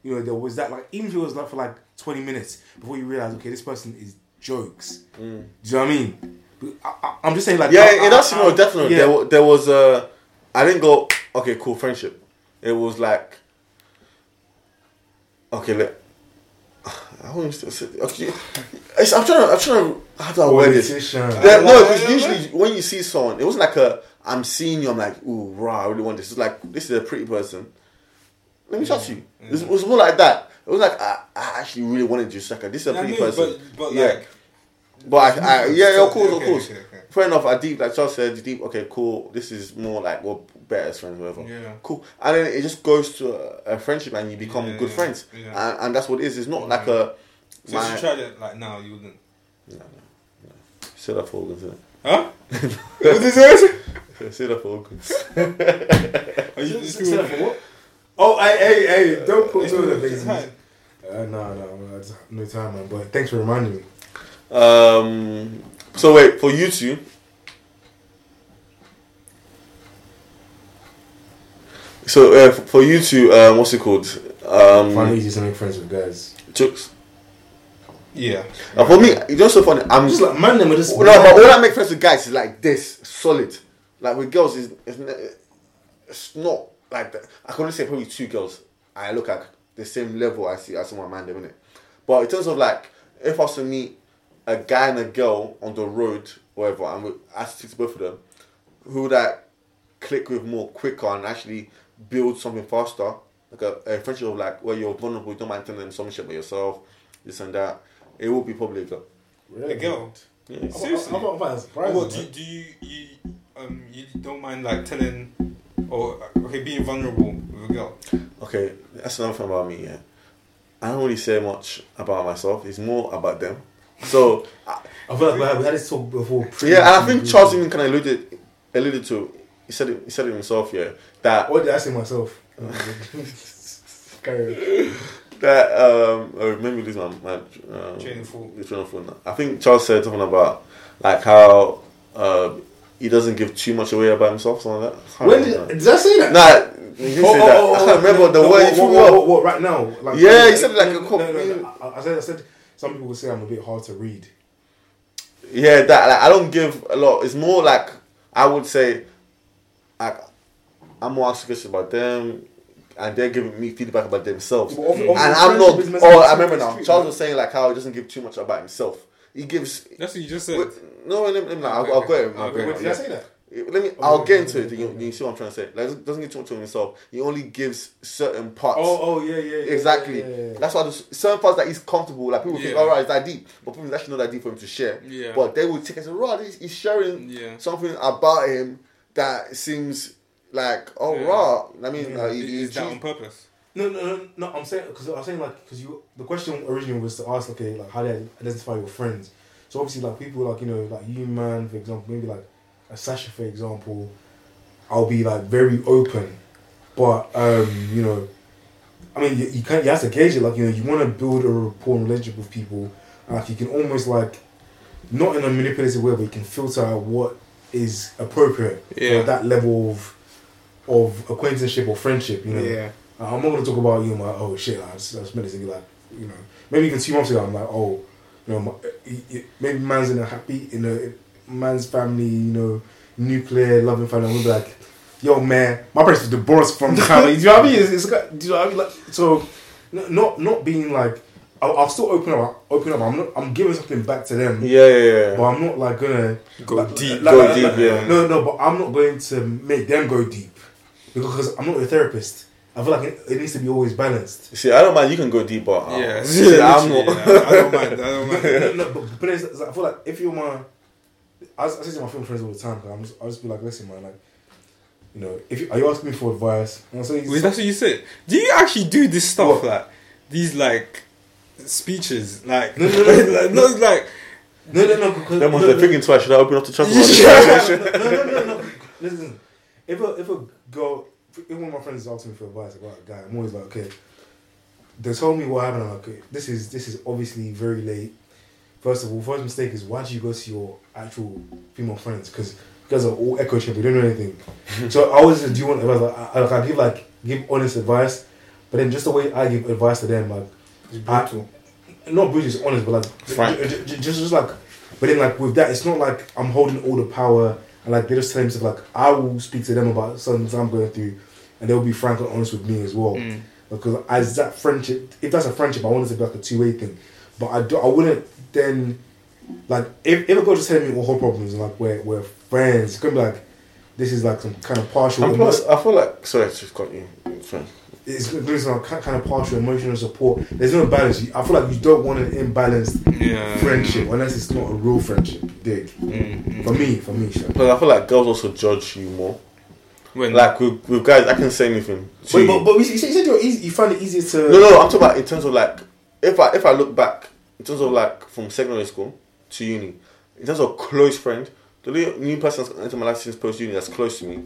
you know, there was that. Like even if it was like for like 20 minutes before you realize, okay, this person is jokes. Do you know what I mean? But I, I'm just saying, like Mm. yeah, I- in that I- definitely. yeah. There, there was a. I didn't go. Okay, cool friendship. It was like. Okay, look. I wouldn't still say. Okay, it's, I'm trying to. I'm trying to. How do I word this? Yeah, no, Yeah, because usually when you see someone, it wasn't like a I'm seeing you. I'm like, ooh, rah, I really want this. It's like this is a pretty person. Let me touch you. It, was, it was more like that. It was like I, I actually really wanted you. Like this is a pretty mean, person. but but yeah, like but I, I, yeah, yeah, of course, of course. Fair enough. I deep, like Charles said, deep. Okay, cool. This is more like we're better as friends, whatever. Yeah. Cool. And then it just goes to a, a friendship, and you become Yeah, good friends. yeah. And, and that's what it is. It's not like a. so my, if you tried it like now, you wouldn't. Say that for organs, innit? Huh? what is it? Say that for organs. Are you Say that for what? Oh, hey, hey, hey! Don't put two of the babies. Hi. Uh, no, no, no, no time, man. But thanks for reminding me. Um. So wait for you two. So uh, f- for you two, um, what's it called? Find it Um, easy to make friends with guys. jokes. Yeah. Uh, for me, it's know, so funny. I'm Just like man, them are just no, but when I make friends with guys, it's like this, solid. Like with girls, it's, it's, it's not like that. I can only say probably two girls. I look at the same level I see as my man, them, innit? But in terms of like, if I was to meet a guy and a girl on the road, whatever, and we, I speak to both of them, who would I click with more quicker and actually build something faster? Like a, a friendship of like where you're vulnerable, you don't mind telling them some shit about yourself, this and that. It would be probably a girl. A girl. Yeah. Seriously. I thought I was surprised. What do, do you you um you don't mind like telling or okay being vulnerable with a girl? okay, that's another thing about me. Yeah, I don't really say much about myself. It's more about them. So I- I feel like we had, we had this talk before. yeah, and I think Charles even kind of alluded alluded to. He said it. He said it himself. Yeah, that What did I say myself? Carry on. that um. I remember losing my my um, Train of thought. the train of thought now. I think Charles said something about like how uh, he doesn't give too much away about himself. Something like that. When did, did I say that? Nah, he didn't say that. I can't remember the no, word. What, what, what, what, right now? Like, Yeah, you said like no, a cop- no, no, no, I, I said, I said, some people say I'm a bit hard to read. Yeah, that like, I don't give a lot. It's more like I would say, like I'm more curious about them, and they're giving me feedback about themselves. But obvi- and obviously I'm not. Oh, I remember now. two-way Charles street, was saying like how he doesn't give too much about himself. He gives. That's what you just said. Wait, no, let me, let me, I'll, Okay, I'll go ahead. okay. I'll go Okay. Wait, now, did I yeah. say that? Let me. Okay, I'll okay, get into okay, it. You, okay. you see what I'm trying to say? Like, doesn't give too much to himself. He only gives certain parts. Oh, oh, yeah, yeah, yeah. Exactly. Yeah, yeah, yeah. That's why there's certain parts that he's comfortable. Like people think, Yeah. all right, it's that deep, but people it's actually not that deep for him to share. Yeah. But they will take it as raw. He's, he's sharing Yeah. something about him that seems like oh Yeah. raw. I mean, Yeah. uh, he, Is that on purpose? No, no, no, no. I'm saying because I'm saying like because you the question originally was to ask okay like how do you identify your friends. So obviously like people like you know like you man for example maybe like a Sasha for example, I'll be like very open, but um you know, I mean you, you can't you have to gauge it like you know you want to build a rapport and relationship with people, and like you can almost like not in a manipulative way but you can filter out what is appropriate Yeah. for that level of of acquaintanceship or friendship. You know. Yeah. I'm not gonna talk about you know my oh shit I just, I just met this nigga like you know maybe even two months ago I'm like oh you know my, maybe man's in a happy in a man's family you know nuclear loving family I'm be like yo man my parents divorced from the family do you know what I mean it's, it's do you know what I mean like so not not being like I'll, I'll still open up open up I'm not I'm giving something back to them yeah, yeah, yeah. but. I'm not like gonna Go like- deep. like- Go like- deep, like- yeah. No, no, but I'm not going to make them go deep because I'm not a therapist. I feel like it, it needs to be always balanced. See, I don't mind. You can go deep, but uh, Yeah. see, I'm not. yeah. I don't mind. I don't mind. no, no, but, but it's, it's like, I feel like if you're my, I, I say to my film friends all the time, I'm just, I'll just be like, listen, man, like, you know, if you, are you asking me for advice? And I say, Wait, that's what you said. Do you actually do this stuff What? like these like speeches? Like No, no, no. like, not like no, no, no, because Them no, ones they're no, thinking twice. Should I open up the chat? Yeah. no, no, no, no, no. Listen, if a if a girl, if one of my friends asks me for advice about a guy, I'm always like, okay. They told me what happened. I'm like, okay, this is this is obviously very late. First of all, first mistake is why did you go to your actual female friends? Because you guys are all echo chamber. You don't know anything. so I always just do you want advice? Like, I, like, I give like give honest advice, but then just the way I give advice to them, like it's brutal. not brutal, just honest, but like Frank. j- j- j- just just like, but then like with that, it's not like I'm holding all the power and like they're just telling me. Like I will speak to them about something I'm going through, and they'll be frank and honest with me as well. Mm. Because as that friendship, if that's a friendship, I want it to be like a two way thing. But I do, I wouldn't then like if, if a girl just telling me all her problems and like we're we're friends, it's gonna be like this is like some kind of partial. And plus, I feel like sorry, to just cut you. Sorry. It's gonna some kind of partial emotional support. There's no balance. I feel like you don't want an imbalanced Yeah. friendship unless it's not a real friendship. you Dig. Mm, mm. For me, for me, Sha. Plus, I feel like girls also judge you more. When Like with, with guys, I can say anything. To Wait, you. but, but you said you said you're easy, you find it easier to. No, no, I'm talking about in terms of like if I if I look back in terms of like from secondary school to uni, in terms of close friend, the new person that's into my life since post uni that's close to me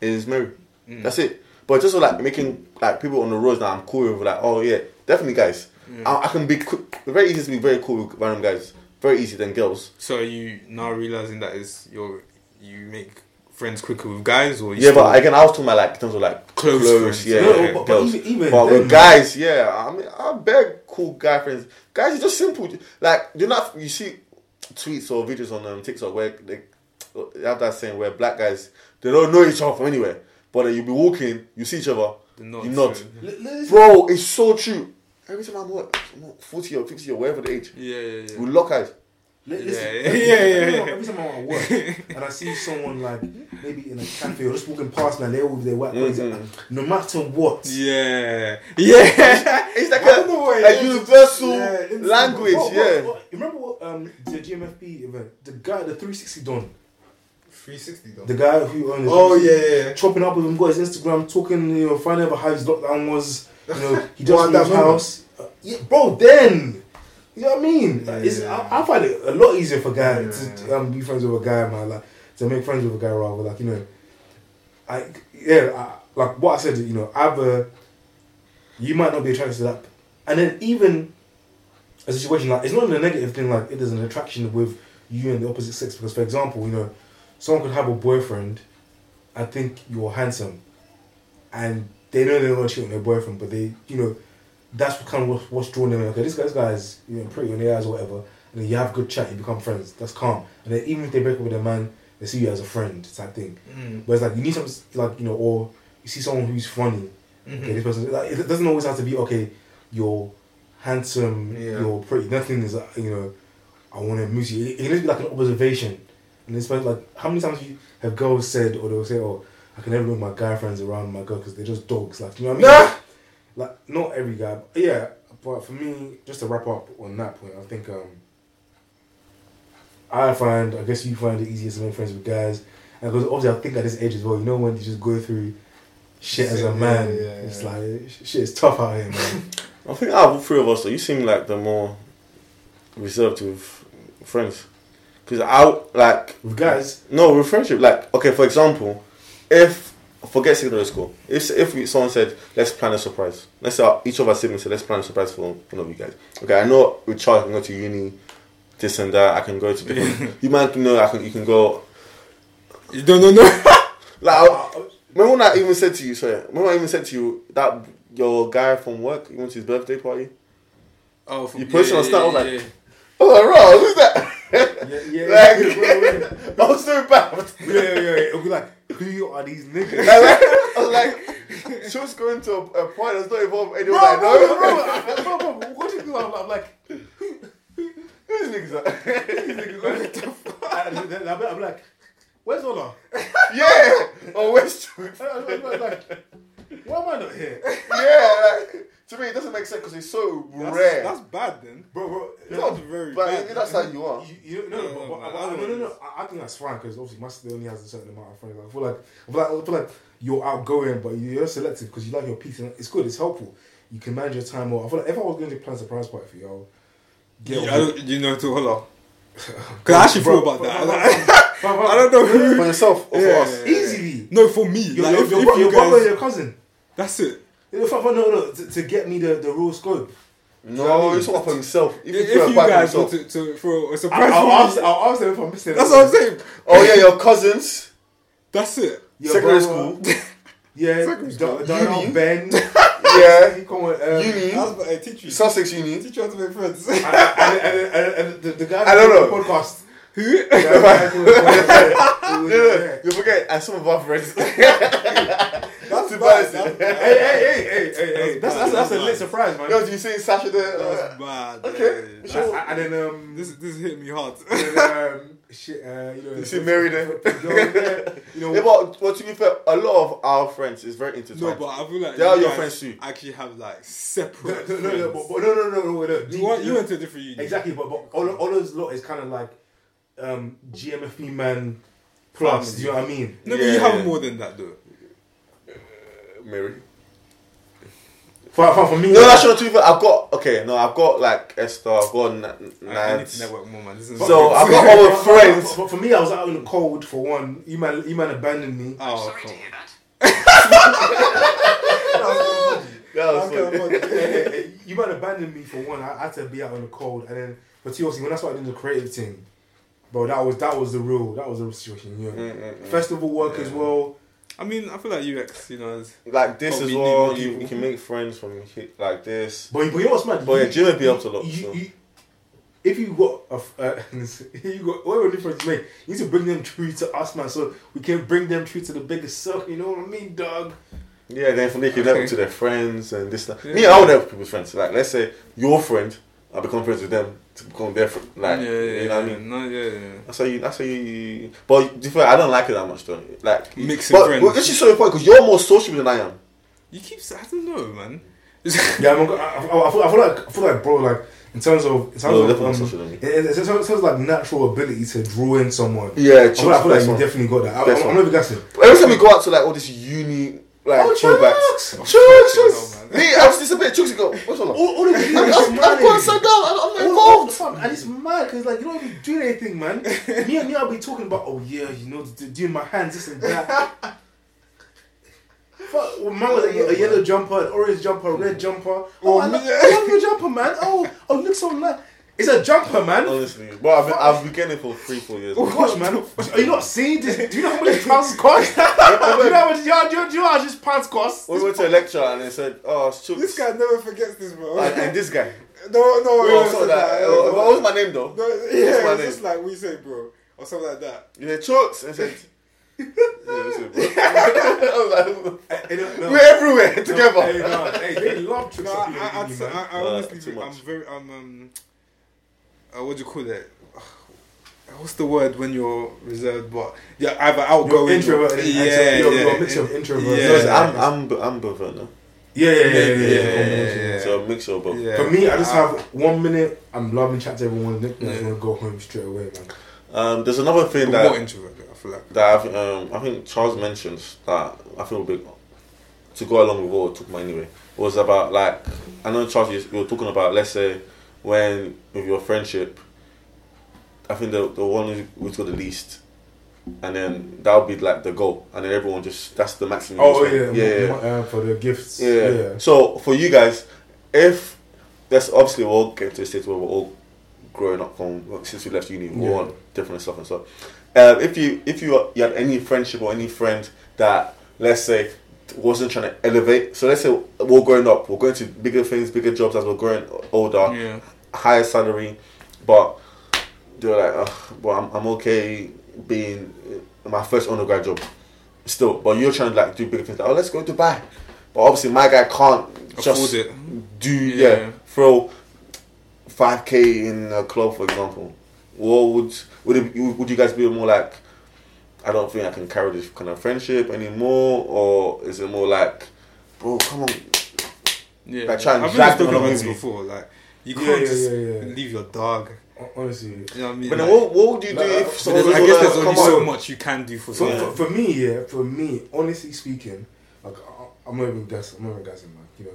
is Mary. Mm. That's it. But just like making like people on the roads now, I'm cool with like oh yeah, definitely guys. I, I can be quick, very easy to be very cool with random guys. Very easy than girls. So are you now realizing that is your you make friends quicker with guys or you Yeah, but again, I was talking about like in terms of like Close close, friends. yeah, No, yeah, but- but girls. even- even but then, with guys, yeah, I mean, I beg cool guy friends. Guys it's just simple. Like you're not. You see tweets or videos on um, TikTok where they, they have that saying where black guys they don't know each other from anywhere, but then you'll be walking, you see each other, The you nod. yeah. Li- listen. Bro, it's so true. Every time I'm what, I'm what, forty or fifty or whatever the age, Yeah, yeah, yeah. we lock eyes. Li- listen, Yeah, every- yeah, every yeah, time- yeah. Every time I'm at work and I see someone like maybe in a cafe or just walking past me and they're all with their white clothes, Mhm. no matter what. Yeah, yeah. It's like I don't know a, a universal Yeah, language. what- what- yeah. what- you remember what um the GMFP event? The guy, the 360 Don. 360 though. The guy who owned. oh yeah, yeah, yeah. chopping up with him, got his Instagram, talking, you know, finding out how his lockdown was. You know, he just What, in that his house. Uh, yeah, bro, then. You know what I mean? Yeah, it's, yeah, I, I find it a lot easier for a guy to um, be friends with a guy, man. Like to make friends with a guy rather like you know, I yeah, I, like what I said. You know, either you might not be attracted to that, and then even a situation like it's not a negative thing. Like it is an attraction with you and the opposite sex because, for example, you know, someone could have a boyfriend and think you're handsome, and they know they're not cheat on their boyfriend, but they, you know, that's what kind of what's, what's drawn them in. Okay, this guy, this guy's you know pretty on the eyes or whatever, and then you have good chat, you become friends. That's calm, and then even if they break up with a man, they see you as a friend type thing. Mm. It's like you need something like you know, or you see someone who's funny. Mm-hmm. Okay, this person. Like, it doesn't always have to be okay. You're handsome. Yeah. You're pretty. Nothing is you know. I want to move you. It it can just be like an observation, and it's like like, how many times you have girls said or they'll say, "Oh, I can never bring my guy friends around my girl because they're just dogs." Like you know what I mean? Nah. Like not every guy. But yeah, but for me, just to wrap up on that point, I think um, I find I guess you find it easier to make friends with guys, and because obviously I think at this age as well, you know when you just go through shit as a Yeah, man, yeah, it's yeah. like shit is tough out here, man. I think out of all three of us, though, you seem like the more reserved with friends. Because I like with guys, no with friendship. Like okay, for example, if forget secondary school, if if we, someone said let's plan a surprise, let's say our- each of our siblings said let's plan a surprise for one of you guys. Okay, I know with Charlie I can go to uni, this and that. I can go to different. you might know I can. You can go. You don't know, no. Like I, remember when I even said to you, sorry, remember when I even said to you that your guy from work, you went to his birthday party. Oh, from, You posted on Snap, I was like- yeah. I was like, bro, who's that? yeah, yeah, Like- yeah, yeah, I was so bad. yeah, yeah, yeah. It'll be like, who are these niggas? Like, I was like, she was going to a, a party that's not involved anyone bro, I bro, know. bro, bro, bro, bro, what do you do? I'm, I'm like, Who's these niggas? are? and then I'm I'm like, where's Ola? yeah, on West Street. I'm like, like, why am I not here? Yeah, like, to me it doesn't make sense because it's so That's, rare. that's bad then. Bro, bro, That's no, very but bad. that's how you are. you, you, no, no, No, but, but, man, but, I no, no, no. I, I think that's fine because obviously my sister only has a certain amount of friends. I feel like, I feel like, I feel like you're outgoing, but you're selective because you like your peace. And it's good. It's helpful. You can manage your time well. I feel like if I was going to plan a surprise party for you, I'll get You, I don't, you know to hold on. Because I actually Bro, thought about bro, that. bro, Like, bro, bro, I don't know who. For yourself or for Yeah. us? Easily. No, for me. Your, like, your, if, your, if you your brother guys, your cousin. that's it. You know, for- for- No, no, to, to get me the, the real scope. No, he's talking for himself. If, If, if you, you guys guys were himself. to, to for a I, surprise, I'll, ask, I'll ask them if I'm missing. that's what I'm saying. Oh yeah, your cousins. That's it. Your secondary brother- school. Yeah, Secondary school. Di- Diana, Uni. Ben. Yeah. Come on, um, Uni. I was about to teach you. Sussex Uni. Teach you how to make friends. and, and, and, and, and the, the guy I don't know. the podcast. Who? The guy doing the. No, no, you forget, and some of our friends. That's bad. Hey, hey, hey, hey, hey, hey. That's, that's, that's a lit surprise, man. Yo, do you see Sasha there? That's Uh, bad. Okay. And, then, um, This this hit me hard. um, shit, uh, you know. You see Mary there? You know, yeah, but, but to be fair, a lot of our friends is very intertwined. no, but I feel like They are your friends too. Actually, have like separate. no, no, no, but, no, no, no, no, you, went, to a different uni. Exactly, but, but all, all those lot is kind of like um, GMFB man plus. Do you know what I mean? No, but you have more than that though. Mary. For, for, for me, No, that's not to be fair. I've got okay. No, I've got like Esther. I've got N- I, I need to Nads. network more, man. This So I've got other friends. But for me, I was out in the cold for one. You man, you man abandoned me. Oh, cool. To hear that was you man abandoned me for one. I, I had to be out in the cold, and then but seriously, when I started doing the creative thing, bro, that was that was the real that was the real situation. You know, Mm, mm, mm. festival work as well. I mean, I feel like UX, you know, is Like this as well. You, you can make friends from like this. But, but you know what's mad? But yeah, You- Jimmy be helps to lot, you- so. you- if you got a, uh, if you got whatever difference you make, you need to bring them true to us, man, so we can bring them true to the biggest circle. You know what I mean, dog? Yeah, then from there you can Okay. to their friends and this stuff. Yeah. Me, I would help people's friends. Like let's say your friend, I become friends with them to become different. friend. Like yeah, yeah, you know what I mean. No, yeah, yeah. That's how you. That's how you. But to be I don't like it that much though. Like Mixing but, friends. But this is so important because you're more sociable than I am. You keep. s- I don't know, man. Yeah, I'm, I, I, I, feel, I feel like I feel like bro, like in terms of in terms No, of definitely um, terms in terms of like natural ability to draw in someone. Yeah, I feel, like, I feel like you definitely got that. I, Best I'm, I'm one. not even guessing. Every time we go out to like all this uni like Oh, throwbacks, Chucks! Chucks, hell, Chucks. man. Me, I was disappeared. Chucks go. What's on? All, all of you I'm, I'm. I'm going side down. I'm, All- all involved. time, and it's mad because like you don't even do anything, man. me and me, I'll be talking about, oh yeah, you know, doing my hands, this and that. Fuck, well, man with a, a yellow jumper, an orange jumper, a red jumper. Oh, Oh, I, lo- I love your jumper, man. Oh, oh, you look so nice. It's a jumper, man. Honestly, but I've been, I've been getting it for three, four years. Oh gosh, man. Are you not seeing this? Do you know how much trousers cost? do you know how much, do you, do you, do you know how much pants cost? We went to a lecture and they said, "Oh, it's Chucks." This guy never forgets this, bro. and, and this guy. no, no, Oh, no, so that, uh, what was my name though? No, yeah, my it's name? just like we say, bro, or something like that. You said Chucks. I said, yeah, bro. Like, no, no. We're everywhere together. Hey, no, hey, they love tricks. No, I, of people, I, I'd you, say, man. I, I Uh, honestly, I'm much. very, um, um, uh, what do you call it? What's the word when you're reserved? But yeah, either outgoing, introverted, or, and- yeah, you're- yeah, you're a mixture of yeah, introverts. Yeah, Yeah. I'm, I'm, I'm ambivert now. Yeah, yeah, yeah, yeah. Yeah, yeah, yeah, yeah, yeah, yeah. So a mixture of both. yeah. For me, I just have one minute. I'm loving chat to everyone. Then I just Yeah. want to go home straight away, man. Um, there's another thing But that more introverted. I feel like. that I've, um, I think Charles mentions that I feel big to go along with what we're talking about anyway was about like I know Charles you you were talking about let's say when with your friendship I think the the one who- who's got the least and then that would be like the goal and then everyone just that's the maximum Oh yeah, yeah, yeah. Uh, for the gifts. Yeah. yeah. So for you guys, if that's obviously we're all getting to a stage where we're all growing up from since we left uni, we're all Yeah. on different stuff and stuff. Uh, if you if you you had any friendship or any friend that let's say wasn't trying to elevate, so let's say we're growing up, we're going to bigger things, bigger jobs as we're growing older, Yeah. higher salary, but they're like, Ugh, but I'm I'm okay being uh, my first undergrad job still, but you're trying to like do bigger things. Like, oh, let's go to Dubai. But obviously, my guy can't just it. do yeah, Yeah. throw five k in a club, for example. What would would it, would you guys be more like? I don't think I can carry this kind of friendship anymore, or is it more like, bro, come on, Yeah. Like, try and I've drag been them spoken along about with this you. before. Like you Yeah, can't yeah, just yeah, yeah. leave your dog. Honestly, You know what I mean? But then Like, what, what would you do Like, if uh, someone there's- I guess there's come only on. so much you can do for for, someone. for, for me, yeah, for me, honestly speaking, like I, I'm not even guessing. I'm not even guessing, man. You know,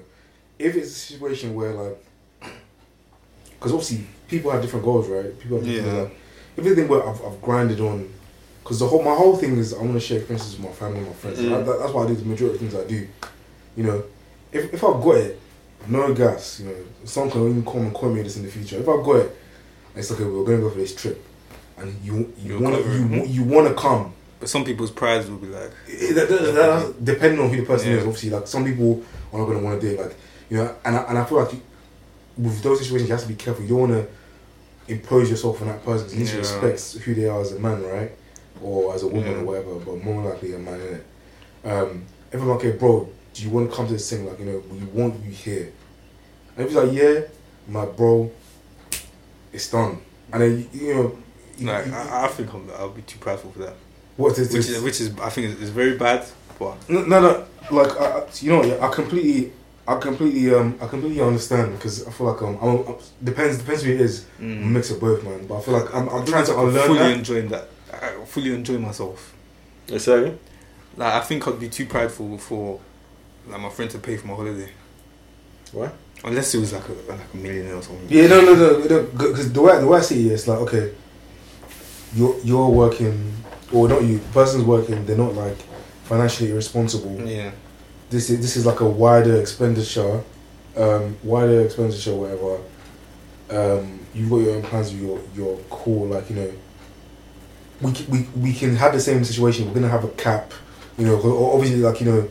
if it's a situation where like, because obviously people have different goals, right? People have different Yeah. like, everything where I've, I've grinded on. Because the whole my whole thing is I want to share experiences with my family, my friends. Mm. that, that's why I do the majority of things I do. You know, if if I've got it, no gas. You know, someone can even come and call me this in the future. If I've got it, it's okay. We're going to go for this trip, and you you want to you, you want to come. But some people's prides will be like, It- that, that, that- depending on who the person Yeah. is. Obviously, like some people are not going to want to do it. Like you know, and I, and I feel like you, with those situations, you have to be careful. You don't want to impose yourself on that person. You need to Yeah. respect who they are as a man, right, or as a woman Yeah. or whatever. But more likely a man, innit? Um, if I'm okay, bro, do you want to come to this thing? Like you know, we want you here. And if he's like, yeah, my bro, it's done. And then you, know, you- like you- I, I think I'm, I'll be too prideful for that. what is Which is which is I think is very bad. But No, no, no. Like, I, I- you know, I completely, I completely, um, I completely understand because I feel like um, I'm, I'm- depends depends who it is. A mix of both, man. But I feel like I'm, I'm trying to unlearn fully that. enjoying that. I fully enjoy myself. Exactly. Like I think I'd be too prideful for like my friend to pay for my holiday. Why? Unless it was like a like a millionaire or something. Yeah, no, no, no, no. Because the way the way I see it, it's like okay, you're you're working, or not you. The person's working. They're not like financially irresponsible. Yeah. This is this is like a wider expenditure, um, wider expenditure, whatever. Um, you've got your own plans. Your your core, like you know. We, we we can have the same situation. We're gonna have a cap, you know. Obviously, like you know,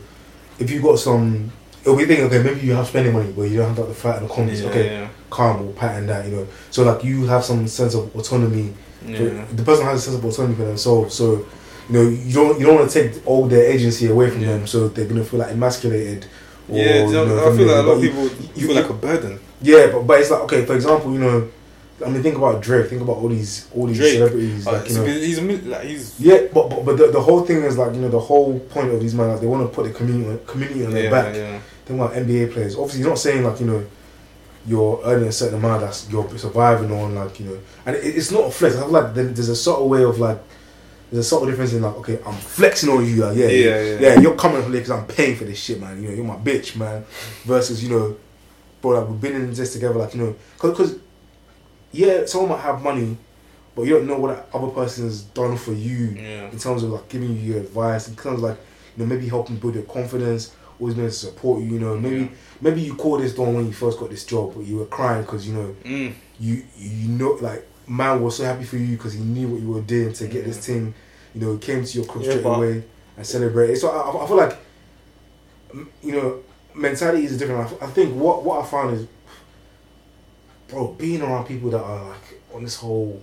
if you've got some, it'll be thinking, okay, maybe you have spending money, but you don't have like, the fight and the confidence. Yeah, okay, yeah. calm or pattern that, you know. So like you have some sense of autonomy. Yeah. The person has a sense of autonomy for themselves. So you know you don't you don't want to take all their agency away from Yeah. them. So they're gonna feel like emasculated. Or, Yeah, you know, I feel like a lot of but you- people you- feel like a burden. Yeah, but, but it's like okay. For example, you know, I mean, think about Drake. Think about all these all these Drake. celebrities. Uh, Like, you know, he's like he's yeah, but but, but the, the whole thing is like you know the whole point of these men like they want to put the community community on their yeah, back. yeah. Think about NBA players. Obviously, you're not saying like you know you're earning a certain amount that's you're surviving on like you know, and it, it's not a flex. I feel like there's a subtle way of like there's a subtle difference in like okay, I'm flexing on you. Like, yeah, Yeah, yeah, yeah. You're coming from because I'm paying for this shit, man. You know, you're my bitch, man. Versus you know, bro, like we've been in this together, like you know, because yeah, someone might have money, but you don't know what that other person has done for you Yeah. in terms of like giving you your advice, in terms of like you know maybe helping build your confidence, always been to support you. You know, maybe Yeah. maybe you called this dawn when you first got this job, but you were crying because you know Mm. you you know like man was so happy for you because he knew what you were doing to get Yeah. this thing. You know, came to your Yeah, straight away and celebrated. So I, I- I feel like you know mentality is different. I think what what I found is, bro, being around people that are like on this whole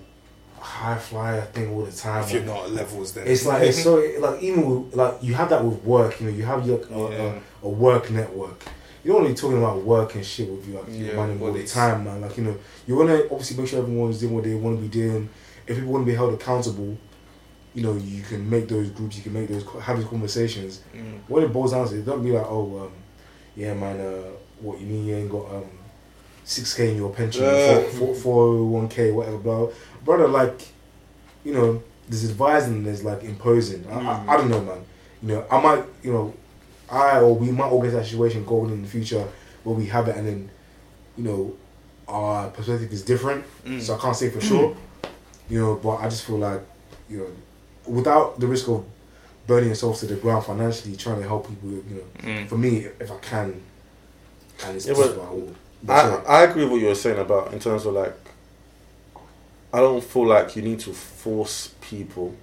high flyer thing all the time. If you're like, not at levels, then it's like it's so like even with, like you have that with work. You know, you have your a, Yeah. a, a work network. You're only talking about work and shit with you like Yeah, money all the time, man. Like you know, you want to obviously make sure everyone's doing what they want to be doing. If people want to be held accountable, you know, you can make those groups. You can make those have these conversations. Mm. What it boils down to, don't be like, oh, um, yeah, man. Uh, what you mean you ain't got um, six k in your pension, Uh. four four one k, whatever, blah. Brother, like, you know, there's advising, and there's like imposing. I, Mm. I, I don't know, man. You know, I might, you know, I or we might all get that situation going in the future where we have it, and then, you know, our perspective is different. Mm. So I can't say for sure. You know, but I just feel like, you know, without the risk of burning yourself to the ground financially, trying to help people, you know, Mm. for me, if I can, and it's Yeah, but possible, I will. But I. I agree with what you were saying about in terms of like I don't feel like you need to force people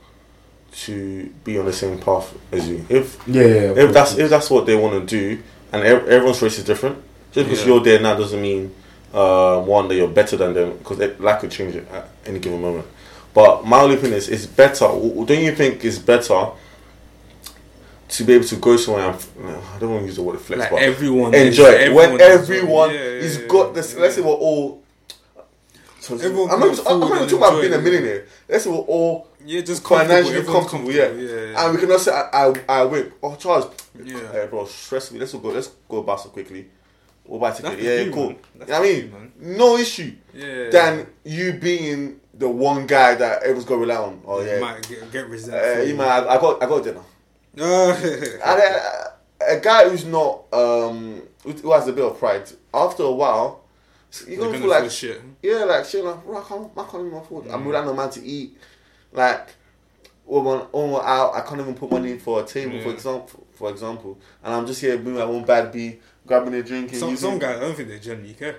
to be on the same path as you. If yeah, yeah, yeah, if that's if that's what they want to do, and ev- everyone's race is different, just because Yeah. you're there now doesn't mean uh, one that you're better than them because that could change it at any given moment. But my only opinion is, it's better. Don't you think it's better to be able to go somewhere? And, no, I don't want to use the word flex, Like but everyone enjoy it. everyone when is- everyone yeah, is yeah, got this. yeah. Let's say we're all. So, Everyone I'm not, I'm not even talking about being a millionaire. Let's say we're all yeah, just financially everyone's comfortable, yeah. and we can also I I, I win. Oh Charles, Yeah. hey bro, stress me. Let's go. Let's go back so quickly. We'll buy a ticket. Yeah, you, cool. man. That's You know what I mean, man. no issue. yeah. Than you being the one guy that everyone's gonna rely on. Oh You yeah, might get, get uh, resentful. you might. I, I got I got dinner. And uh, a guy who's not um who, has a bit of pride, after a while, you're gonna gonna feel like shit. yeah, like shit. Like, bro, I can't, I can't even afford. I'm without no man to eat. Like, when we're out, I can't even put money in for a table, for example. For example, and I'm just here doing my own bad B, grabbing a drink. and Some using- some guys, I don't think they generally care.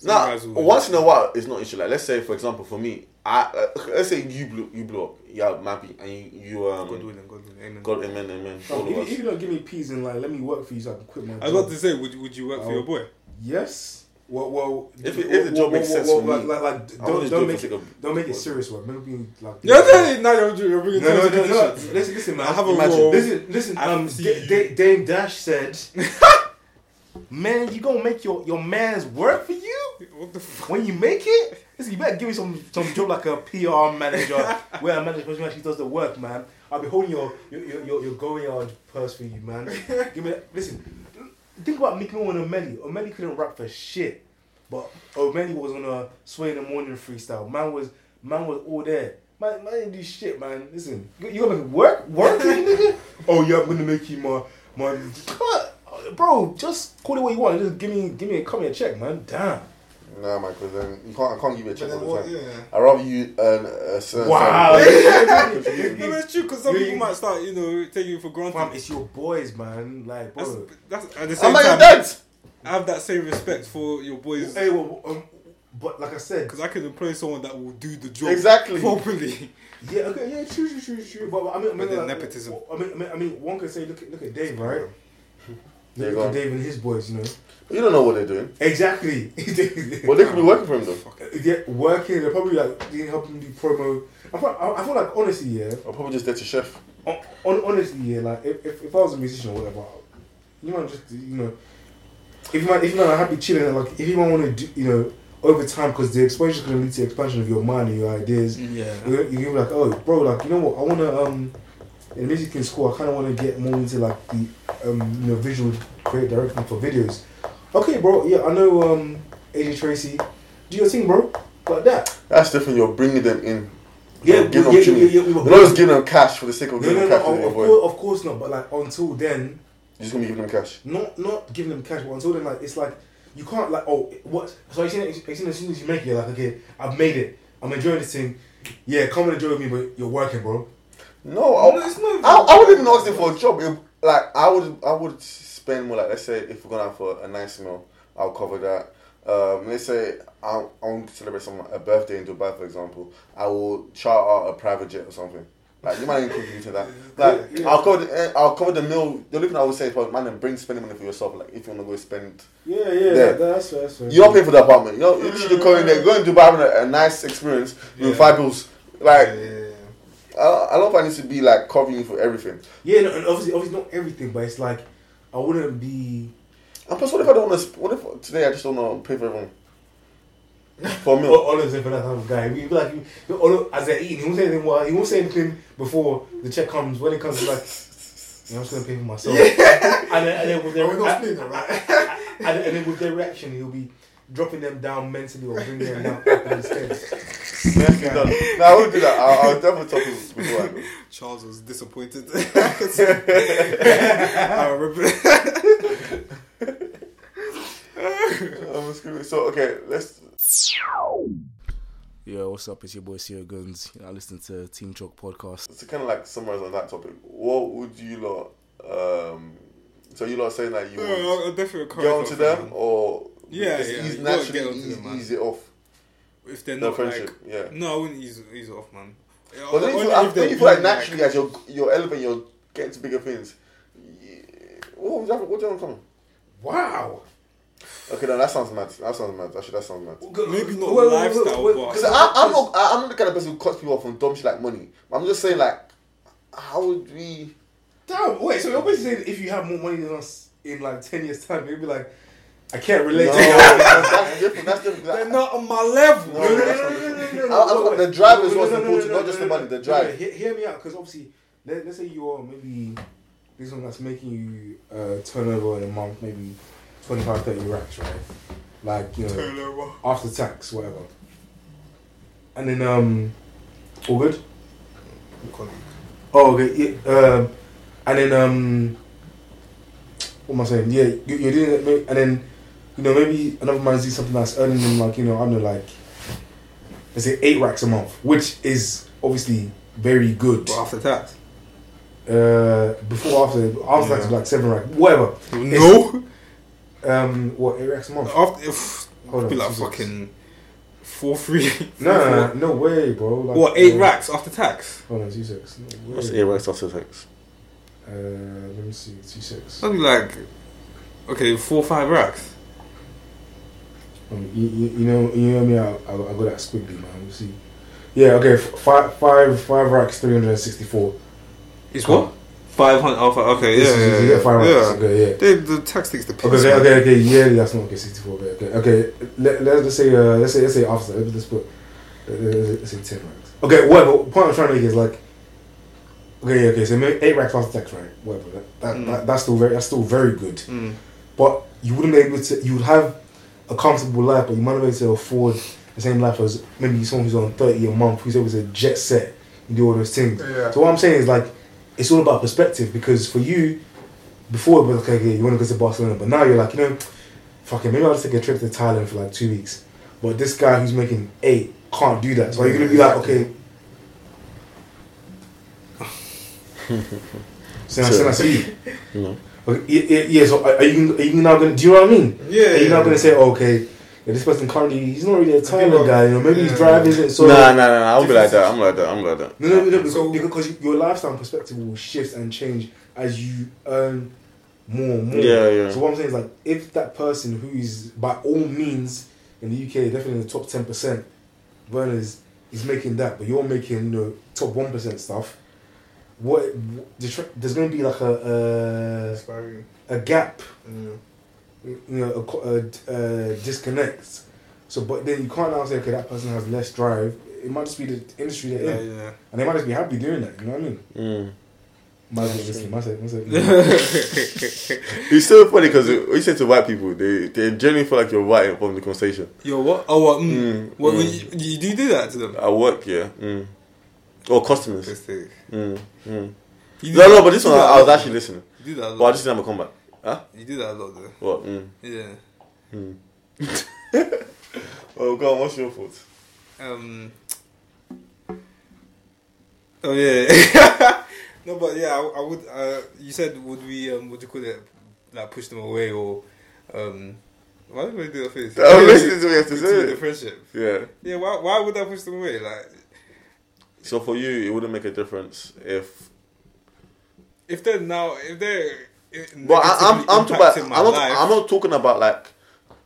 Some Nah, guys once in a while, it's not an issue. Like, let's say, for example, for me, I uh, let's say you blew, you blew up, yeah, Mappy, and you, you um, God willing, God willing, amen. God, amen, amen, all If, of you- us. if you don't give me peas and like let me work for you so I can quit my job. I was about to say, would would you work for Oh. your boy? Yes. Well, well, If it- if the job makes sense for like, me, like, like, don't, don't just do it make it, sake of- don't make it serious work. Make it be like. Yeah, yeah, now you're, you're bringing No, no, no, and no. Listen, listen, man. I have a Imagine. role. Listen, listen. Um, D- D- Dame Dash said, "Man, you gonna make your your man's work for you What the fuck? when you make it. Listen, you better give me some some job like a PR manager, where a manager person actually does the work, man. I'll be holding your your your, your, your going yard purse for you, man. Give me that. Listen, think about Meek Mill and Omelly. Omelly couldn't rap for shit, but Omelly was on a sway in the morning freestyle. Man was man was all there. Man, man didn't do shit, man. Listen, you you gonna make it work, work, nigga? Oh yeah, I'm gonna make you my my. What? Bro, just call it what you want. Just give me, give me, a, cut me a check, man. Damn. Nah, man, because then you can't, I can't give you a check all the what? time. Yeah. I rather you earn a certain. Wow. No, but it's true because some You- people might start, you know, taking you for granted. Fam, it's your boys, man. Like, that's, bro. that's at the I'm same not your time. dad. I have that same respect for your boys Hey, well, um, but like I said, because I can employ someone that will do the job Exactly. properly. yeah, okay, yeah, true, true, true, true. But, but I mean, I mean, like, nepotism. I mean, I mean, I mean, one could say, look at, look at Dave, right? Look at. Dave and his boys, you know. You don't know what they're doing. Exactly. Well, they could be working for him though. yeah, working. They're probably like doing helping do promo. I feel, I, I feel like honestly, yeah. Or probably just there to chef. On, on, honestly, yeah. Like if, if, if I was a musician or whatever, you know, just you know, if you might, if you might have be chilling, like if you might want to do, you know, over time, because the exposure is going to lead to expansion of your mind and your ideas. Yeah. You're, you're like, oh, bro, like you know what? I want to um, in music in school, I kind of want to get more into like the um, you know, visual creative direction for videos. Okay, bro. Yeah, I know um, AJ Tracey. Do your thing, bro. Like that. That's different. You're bringing them in. Yeah, yeah, them yeah, yeah, yeah, You're not just giving them cash for the sake of No, giving no, them no. cash. Of, of, course, of course not. But like until then, You're just gonna be giving them cash. not not giving them cash, but until then, like it's like you can't like oh what? So you seen it? As soon as you make it, you're like okay, I've made it. I'm enjoying this thing. Yeah, come and enjoy with me, but you're working, bro. No, I, No, it's not- I, I wouldn't even ask them for a job. If, like I would, I would spend more. Like let's say if we're going out for a nice meal, I'll cover that. Um, let's say I, I want to celebrate some a birthday in Dubai, for example. I will charter out a private jet or something. Like you might even contribute to that. Like Yeah. I'll cover, the, eh, I'll cover the meal. The only thing I would say is, man, then bring spending money for yourself. Like if you want to go spend, Yeah, yeah, Yeah. that's fair. That's fair. you're paying for the apartment. You know, you should go in there, go in Dubai having a, a nice experience Yeah. with five bills. Like Yeah, yeah, yeah. I, I don't find this to be like covering you for everything. Yeah, no, and obviously, obviously not everything, but it's like I wouldn't be. And plus, what if I don't want to? What if today I just don't want to pay for everyone? For a meal. Honestly, for that type of guy, he'd be like, he- Olo- as they're eating, he won't say anything. He won't say anything before the check comes. When it comes, he's like, you know, I'm just gonna pay for myself. And then, and then with their We're not splitting it, right? and, then- and then with their reaction, he'll be dropping them down mentally or bringing them down up instead. Nicely done. No, I wouldn't do that. I'll, I'll definitely talk to you before I go. Charles was disappointed. I can see. I remember. I'm screwed. So okay, let's. Yo, what's up? It's your boy Sierra Guns. I listen to Team Chalk podcast. To kind of like summarize on that topic, what would you lot? Um, so you lot saying that you No, would I'll, I'll definitely get onto them, them or Yeah, just yeah, ease, you gotta naturally get ease, them, man. ease it off If they're the not friendship. like, yeah. no, I wouldn't ease, ease it off, man. But don't you Only feel, I- if they're you feel like being, naturally as you're you're elevating, you're getting to bigger things. Yeah. What was that? What do you want to come? Wow. Okay, no, that sounds mad. That sounds mad. Actually, that sounds mad. Maybe not Wait, wait, wait, lifestyle, wait, but- because Because I, I'm not, I- I'm not the kind of person who cuts people off on dumb shit like money. I'm just saying, like, how would we? Damn, wait, so you're basically saying if you have more money than us in like 10 years' time, you'll be like, I can't relate No, to you. that's, that's different. That's different. They're not on my level. No, not different. I- I look at the drive is what's important, not just the money, the drive. Hear, hear me out, because obviously, let, let's say you're maybe this one that's making you uh, turnover in a month, maybe 25, 30 racks, right? Like, you know, Turnover. after tax, whatever. And then, um, all good? Oh, okay. Yeah, um, and then, um, what am I saying? Yeah, you, you're doing it, and then, you know, maybe another man's doing something that's earning them, like, you know, I don't know, like, let's say eight racks a month, which is obviously very good. But after tax. Uh, before, after, after tax, Yeah. like seven racks, whatever. No. Um, what, eight racks a month? After, if, Hold on, be like two seconds. fucking four, three. No, no, no, no way, bro. Like, What, eight uh, racks after tax? Hold on, two six. No way. What's eight racks after tax? Uh, let me see, two six. That'd like, okay, four, five racks. You, you, you know, you know me. I, I, I got that squiggly, man. You see. Yeah. Okay. f- Five, five, five racks, three hundred and sixty-four. It's what? Five hundred. Oh, okay, yeah, yeah, yeah. racks. Okay. Yeah. They, the tax takes the piss. Okay, okay, okay, okay, yeah, that's not okay. Sixty-four, okay, okay. okay. Let, let's just say, uh, let's say, let's say after, let's just put, uh, let's say ten racks. Okay, whatever. Point I'm trying to make is like, okay, okay. So maybe eight racks after tax, right? Whatever. That, that, Mm. that, that's still very, that's still very good. Mm. But you wouldn't be able to. You would have a comfortable life, but you might not be able to afford the same life as maybe someone who's on thirty a month, who's able to jet set and do all those things. Yeah. So what I'm saying is like, it's all about perspective because for you, before it was like, okay, you want to go to Barcelona, but now you're like, you know, fuck it, maybe I'll just take a trip to Thailand for like two weeks. But this guy who's making eight can't do that. So you're gonna be like, okay. so I, so I see. No. Okay, yeah, yeah, yeah, so are are you, are you now gonna? Do you know what I mean? Yeah, Are you yeah, not gonna say, oh, okay, yeah, this person currently he's not really a Thailand not- guy, you know? Maybe his yeah. drive isn't so. nah, nah, nah, nah. I won't be like that. I'm like that. I'm like that. No, no, no, because, So- because your lifestyle perspective will shift and change as you earn more and more. Yeah, yeah. So what I'm saying is like, if that person who is by all means in the UK definitely in the top ten percent, Berners is making that, but you're making you know top one percent stuff. What there's going to be like a a, a gap, Mm. you know, a, a, a disconnect So, but then you can't now say, okay, that person has less drive. It might just be the industry they're Yeah, in, yeah. and they might just be happy doing that. You know what I mean? Mm. Might listen. Might say, might say, It's so funny because when you say to white people, they they generally feel like you're white from the conversation. Yo, what? Oh, what? Mm. Mm, what? when mm. You, you do do that to them? I work, yeah. Mm. Or customers. Mm. Mm. No, no, but this one I was actually listening. You do that a lot. But I just didn't have a comeback. Huh? You do that a lot, though. What? Mm. Yeah. Oh, God. What's your thoughts? Um. Oh yeah. no, but yeah, I, I would. Uh, you said would we? Um, what do you call it? Like push them away or? Um. Why did we do that face? I'm listening to what you have to say. The friendship. Yeah. Yeah. Why? Why would I push them away? Like, So for you, it wouldn't make a difference if. if they're now, if they're. Eh, but I, I'm I'm talking about, I'm not life, I'm not talking about like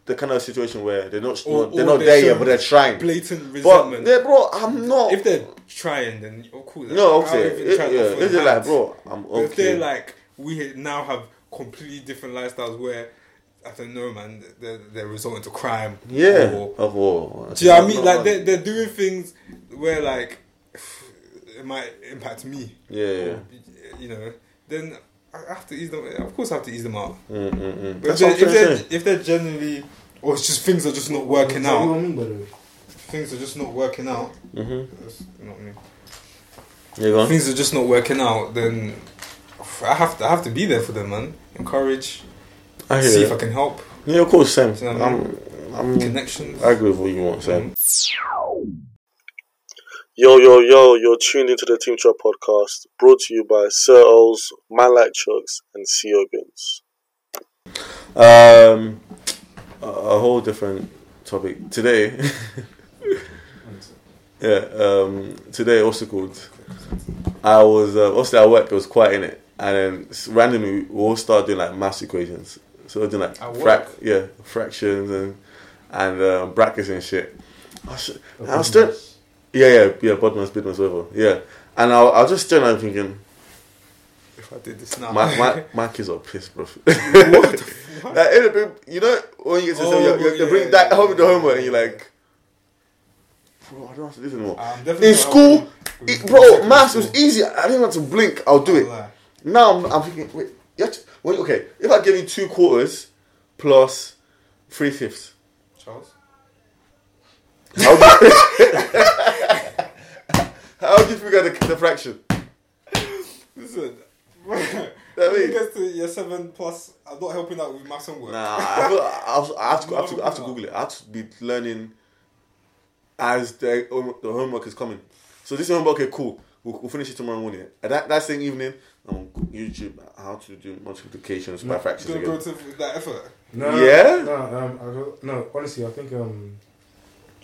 the kind of situation where they're not Or- they're or not they're there yet, but they're trying. blatant But resentment. yeah, bro, I'm not. if they're trying, then oh, cool. no, okay, it, yeah, offer it's a just like, bro, I'm But if they're like, we now have completely different lifestyles where, I don't know, man, they're, they're resorting to crime. Yeah. Or, Of all. do you know what I mean? Like, they're, they're doing things where, like, it might impact me. Yeah, yeah. Or, you know, then I have to ease them. Of course, I have to ease them out. Mm, mm, mm. But if That's what I'm they're, if, they're, say. if they're generally, or it's just things are just not working Is that what out, I mean, by the things are just not working out. Mhm. That's not me. Yeah, go on. things are just not working out, then I have to I have to be there for them, man. Encourage, I hear see you. if I can help. Yeah, of course, same. See what I I'm, I'm, Connections. I agree with what you want, Sam. Yo, yo, yo, you're tuned into the Team Trap podcast, brought to you by Sir Ols, Man Like Chucks, and CO Guns. Um, a, a whole different topic today. yeah. Um, today, also called? I was uh, obviously at work. It was quiet in it, and then randomly we all started doing like math equations. So we're doing like frac- yeah, fractions and and um, brackets and shit. I was, I was still, yeah, yeah, yeah, BODMAS, BIDMAS, whatever. Yeah, and I, I was just at him thinking, If I did this now, my, my, my kids are pissed, bro. what the fuck? Like, you know, when you get to Oh, say, you're, you're, you yeah, bring that yeah, home yeah, homework, yeah, and you're like, bro, I don't have to do this anymore. In school, it, bro, maths was easy. I didn't have to blink. I'll do it. Lie. Now I'm, I'm thinking, wait, you to, wait, okay, if I give you two quarters plus three fifths, Charles. How do you, how do you figure the, the fraction? Listen. That when it means- gets to year seven plus, I'm not helping out with maths and work. Nah, I, feel, I, was- I, have to, I, have to, I have to Google it. I have to be learning as the, the homework is coming. So this homework, okay, cool. We'll, we'll finish it tomorrow morning. And that, that same evening, on YouTube, how to do multiplications by No, fractions Gonna again. go to that effort. No, Yeah? No, um, I don't, no. Honestly, I think um,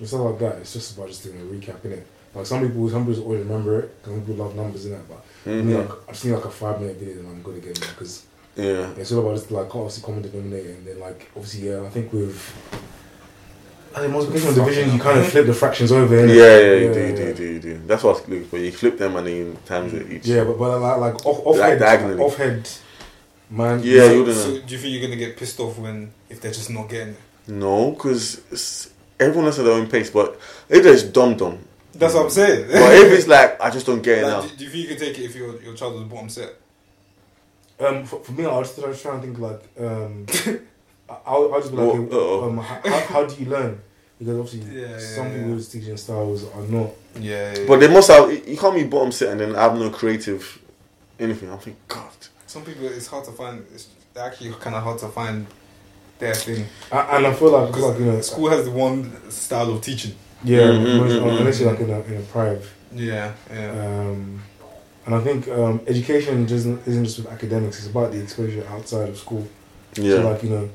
with stuff like that, it's just about just doing a recap in it. Like some people, some people always remember it. Some people love numbers in it, but I mean, Mhm. like, I've seen like a five minute video and I'm good again because Yeah. it's all about just like obviously common denominator and then like obviously yeah, I think with I think multiplication division you kind of flip the fractions over. Yeah, innit? yeah, you do, you do, you do, you do. That's what I was looking for. You flip them and then you times it each. Yeah, but but like like off, off Like head, diagonally. off head, man. Yeah, so, you wouldn't so know. do you think you're gonna get pissed off when if they're just not getting it? No, because everyone has their own pace. But if there's dumb dumb, That's what I'm saying. but if it's like I just don't get it now. Do, do you think you can take it if your your child was bottom set? Um, for, for me, I was, I was trying to think like, um, I, I'll, I'll just be like, What? Uh-oh. um, how, how, how do you learn? Because obviously, Yeah, yeah, some yeah. people's teaching styles are not. Yeah, yeah. But they must have. You can't be bottom set and then have no creative anything. I think God. some people it's hard to find. It's actually kind of hard to find their thing I, and I feel like, because like you know, school has one style of teaching. yeah, Mm, most- mm, mm, unless you're like in a in a private. Yeah, yeah. Um, and I think um, education isn't isn't just with academics; it's about the exposure outside of school. Yeah. So like you know,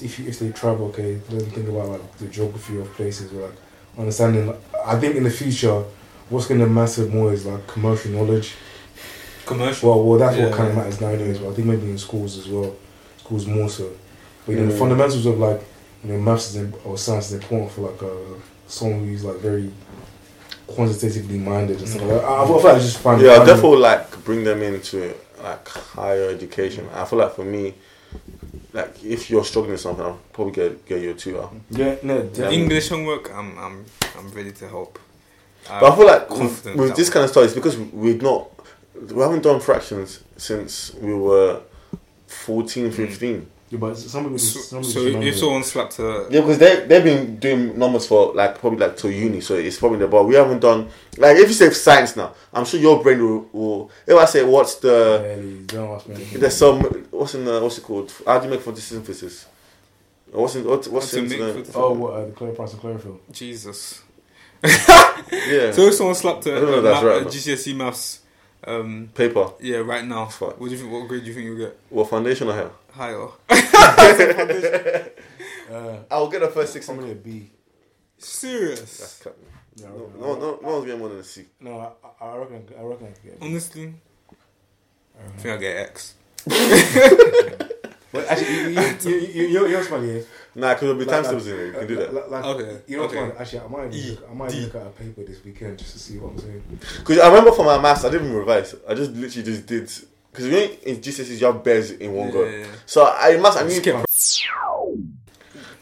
if you, if they travel, okay, then think about like the geography of places, or like understanding. Like, I think in the future, what's going to matter more is like commercial knowledge. Commercial. Well, well, that's Yeah. what kind of matters nowadays. But I think maybe in schools as well, schools more so. But you know, the Mm. fundamentals of like you know maths is imp- or science is important for like uh, someone who's like very quantitatively minded and stuff like that. I, I feel like I just find Yeah, I definitely like bring them into like higher education. I feel like for me, like if you're struggling with something, I'll probably get get you a tutor. Yeah, no, definitely. English homework, I'm I'm I'm ready to help. But I feel like with, with this kind of stuff, it's because we've not, we haven't done fractions since we were 14, 15. Yeah, but some people So, just, some people so just if someone slapped a Yeah, because they they've been doing numbers for like probably like till uni, so it's probably the but we haven't done like if you say science now, I'm sure your brain will, will if I say what's the Barely, don't ask me anything. there's some what's in the what's it called? How do you make photosynthesis? What's in what's what's to in the, photosynthesis. Oh, what? Uh, the chloroplast and chlorophyll. Jesus. yeah So if someone slapped a, I don't know a, that's ma- right, a GCSE maths, um, paper? yeah, right now, Fuck. what do you think? What grade do you think you'll get? What foundation I have? Higher. Uh, I'll get a first six. probably a B. Serious. That's cap. Yeah, I No, reckon- no, no, no one's getting more than a C. No, I, I reckon. I reckon I could get. a B. Honestly, I think I get X. But actually, you, you, you, you, you, you know what's funny? Yeah? Nah, because there'll be Like- time tables in there. You can do uh, that. Like, like, Okay, You know what's okay. funny? Actually, I might, E, even look, I might even D. look at a paper this weekend just to see what I'm saying. Because I remember for my maths, I didn't even revise. I just literally just did. Because you know, in GCSEs, you have bears in one go. Yeah. So I must. I mean,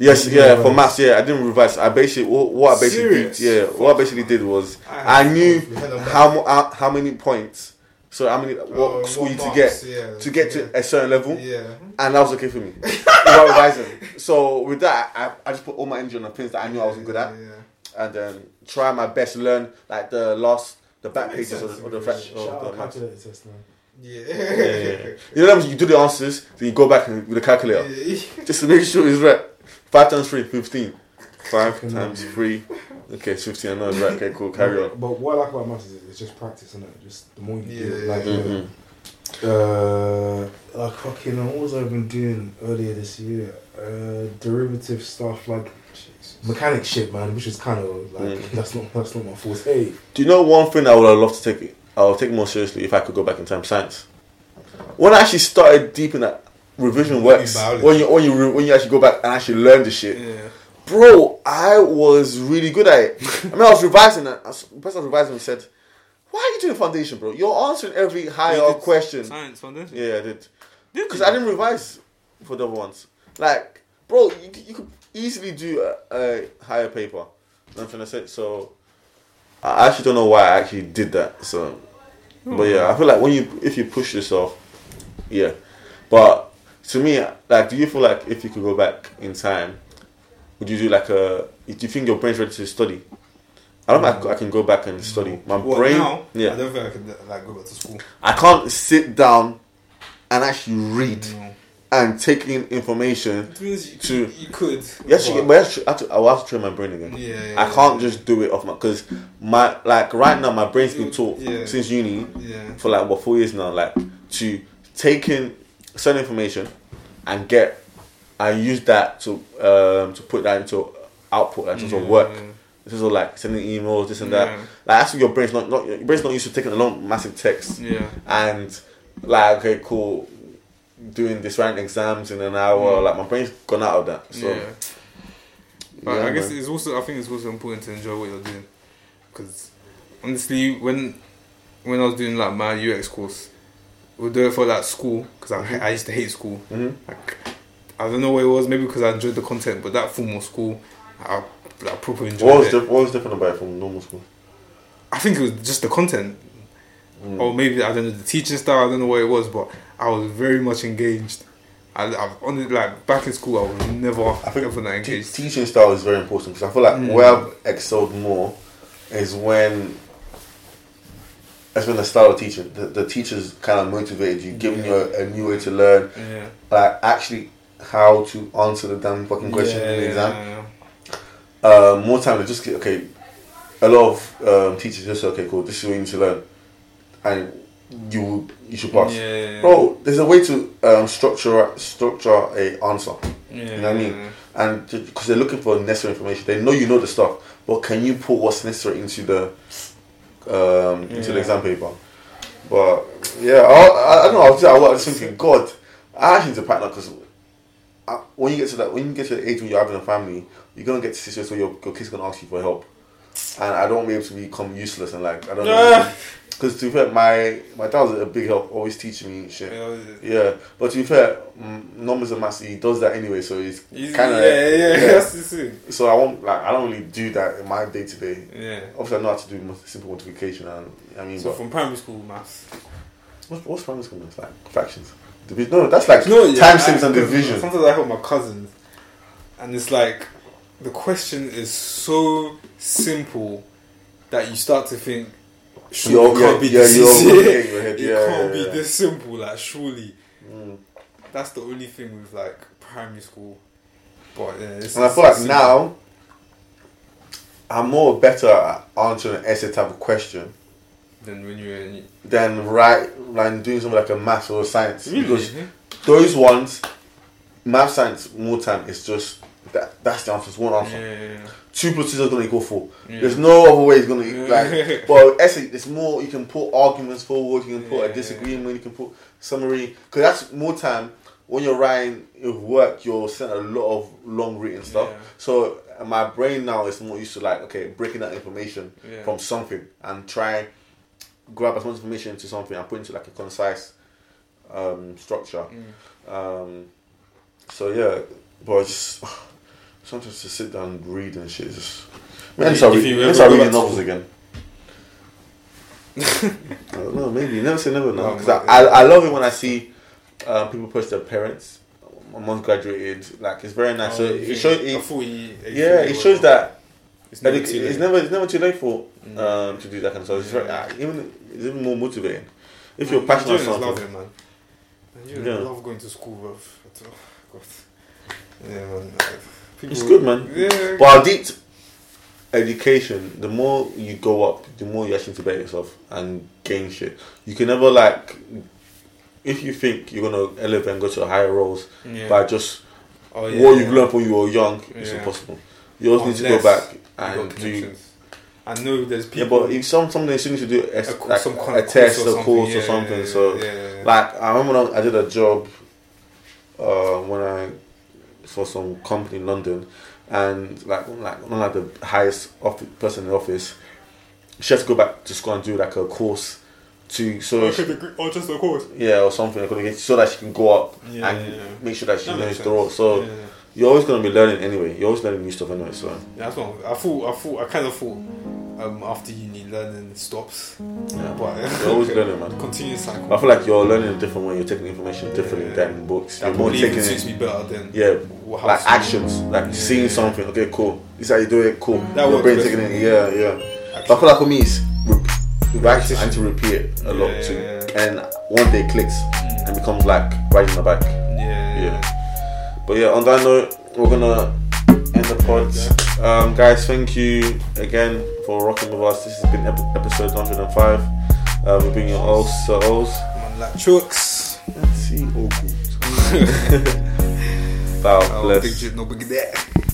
Yes, You yeah, didn't for revise. maths, yeah, I didn't revise. I basically, what, what I basically Serious? did, yeah, what I basically did was, I knew how how, how many points, so how many, what Oh, school you to get, yeah, to get to a certain level, Yeah. and that was okay for me. without revising. So with that, I, I just put all my energy on the things that I knew I wasn't good at, and then try my best to learn like the last, the back makes pages of, sense. the- of the fraction. Shout Of out oh, the calculator test, man. Yeah. Yeah, yeah, yeah. You know, you do the answers, then you go back and, with the calculator. Just to make sure it's right. 5 times 3, 15. 5 times 3. Okay, it's 15. I know it's right. Okay, cool. Carry on. But what I like about maths is it's just practice, isn't it? Just the more you do it, Yeah. like, you know, Mhm. uh, like fucking, uh, what was I been doing earlier this year? Uh, derivative stuff, like mechanic shit, man, which is kind of like Mm. that's not that's not my forte. Do you know one thing I would have loved to take? I'll take more seriously if I could go back in time. Science. When I actually started deep in that revision works, biology. when you when you re- when you actually go back and actually learn the shit, Yeah. Bro, I was really good at it. I mean, I was revising and the person revising said, "Why are you doing foundation, bro? You're answering every higher question." Science foundation. Yeah, I did. Because? I didn't revise for the other ones. Like, bro, you, you could easily do a, a higher paper. You know what I'm trying to say? So, I actually don't know why I actually did that. So, hmm. but yeah, I feel like when you, if you push yourself, yeah. But to me, like, do you feel like if you could go back in time, would you do like a, do you think your brain's ready to study? I don't think mm. I can go back and study. My What, brain, now? yeah. I don't think I can like go back to school. I can't sit down and actually read No. and take in information. It means you, To- you could. Yes, you, but yes, I have to, I will have to train my brain again. Yeah, yeah, I can't just do it off my because my like right now my brain's been taught Yeah. since uni Yeah. for like what four years now like to take in certain information and get and use that to um to put that into output like, in terms of work. Yeah. This is all like sending emails, this and that. Yeah. Like actually, your brain's not, not your brain's not used to taking a long, massive text Yeah. and like okay cool doing this writing exams in an hour like my brain's gone out of that so Mm. yeah. But yeah, I guess man. it's also I think it's also important to enjoy what you're doing because honestly when when I was doing like my UX course we do it for like school because I, I used to hate school Mhm. like I don't know what it was maybe because I enjoyed the content but that formal school I like proper enjoyed what was, it. diff- what was different about it from normal school? I think it was just the content. Mm. or maybe I don't know the teaching style I don't know what it was but I was very much engaged. I, I've on it like back in school I was never I think ever that engaged. teaching style is very important because I feel like Mm. where I've excelled more is when it's been the style of teaching the, the teachers kind of motivated you giving you a, a new way to learn. Yeah. Like actually how to answer the damn fucking question in the exam yeah. um, more time just get okay. A lot of um, teachers just say, okay, cool, this is what you need to learn, and you you should pass. Yeah. Bro, there's a way to um, structure structure a answer. Yeah. You know what I mean? And because they're looking for necessary information, they know you know the stuff, but can you put what's necessary into the um, into the Yeah. exam paper? But yeah, I, I, I don't know. I was, I was thinking, God, I actually need to pattern because when you get to that, when you get to the age where you're having a family, you're gonna get to a situation where your, your kid's gonna ask you for help. and I don't want to be able to become useless and like I don't know. Because to be fair, my my dad was a big help, always teaching me shit. Yeah, Yeah, but to be fair, mm, numbers and maths, he does that anyway, so he's kind of yeah, yeah, the. So I won't like I don't really do that in my day to day. Yeah. Obviously, I know how to do simple multiplication, and I mean, So but from primary school maths. what's, what's primary school? It's like fractions. No, that's like No, yeah, times, I- tables, and division. Sometimes I help my cousins, and it's like the question is so simple that you start to think, You're- it can't be yeah, this you're easy. overthinking your It yeah, can't yeah, be yeah. this simple. Like surely, Mm. that's the only thing with like primary school. But yeah, it's, And I feel like simple. now I'm more better at answering an essay type of question than when you're in. than right like doing something like a maths or science Really? because those ones, math science more time is just that. That's the answer. It's one answer. Yeah, yeah, yeah. Two plus two is gonna equal four. There's no other way it's gonna like. But essay, there's more. You can put arguments forward. You can put a disagreement. You can put summary. Because that's more time when you're writing with work. You're sent a lot of long written stuff. So uh, my brain now is more used to like okay, breaking that information from something and try grab as much information into something and put into like a concise um, structure. Mm. Um, so yeah, but just sometimes to sit down and read and shit is just. Man, I If start, you reading, ever start reading back to novels again. I don't know, maybe never say never. No, No, 'cause no, I, I, I love it when I see uh, people post their parents. My mom graduated. Like it's very nice. so Oh, you it shows. It, he- he yeah, it he shows that it's never it- too it's late. never it's never too late for Mm. um, to do that kind of stuff. It's very Yeah. uh, even it's even more motivating if you're passionate about love something. it, man. Nigerians Yeah. love going to school, bro. God. Yeah, man. People, It's good, man. Yeah. But I did education. The more you go up, the more you actually to better yourself and gain shit. You can never like if you think you're gonna elevate and go to higher roles yeah. by just oh, yeah, what yeah. you've learned when you were young. It's impossible. You always need to go back and do. Connections. I know there's people. Yeah, but if some something you still need to do a, a, like, some kind a of test, course a course, yeah, or something. Yeah, so yeah, yeah, yeah. like I remember when I, I did a job uh, when I for some company in London, and like like one like the highest office, person in the office, she had to go back to school and do like a course to so Okay, the gr- oh, just a course. yeah or something so that she can go up Yeah, and yeah, yeah. make sure that she That knows the sense. role. So Yeah, yeah. you're always gonna be learning anyway. You're always learning new stuff anyway. So Yeah, that's what I thought. I thought. I kind of thought. Um, after uni, learning stops. yeah, But you're always learning, man. Continuous cycle. I feel like you're learning a different way. You're taking information differently Yeah. than books. that You're more taking suits it. me better than Yeah, like actions, like Yeah, seeing something. Okay, cool. This is how you do it. Cool. That Your brain taking it. Yeah, yeah. But I feel like for me, it's actually, I to repeat it a lot too, Mm. and one day it clicks and becomes like riding the bike. Yeah, Yeah. But yeah, on that note, we're gonna end the pod. Um, guys, thank you again for rocking with us. This has been episode 105. Uh, we're bringing all souls. Man, like Chucks. Let's see, all good. Bow, Oh, bless. big no big that.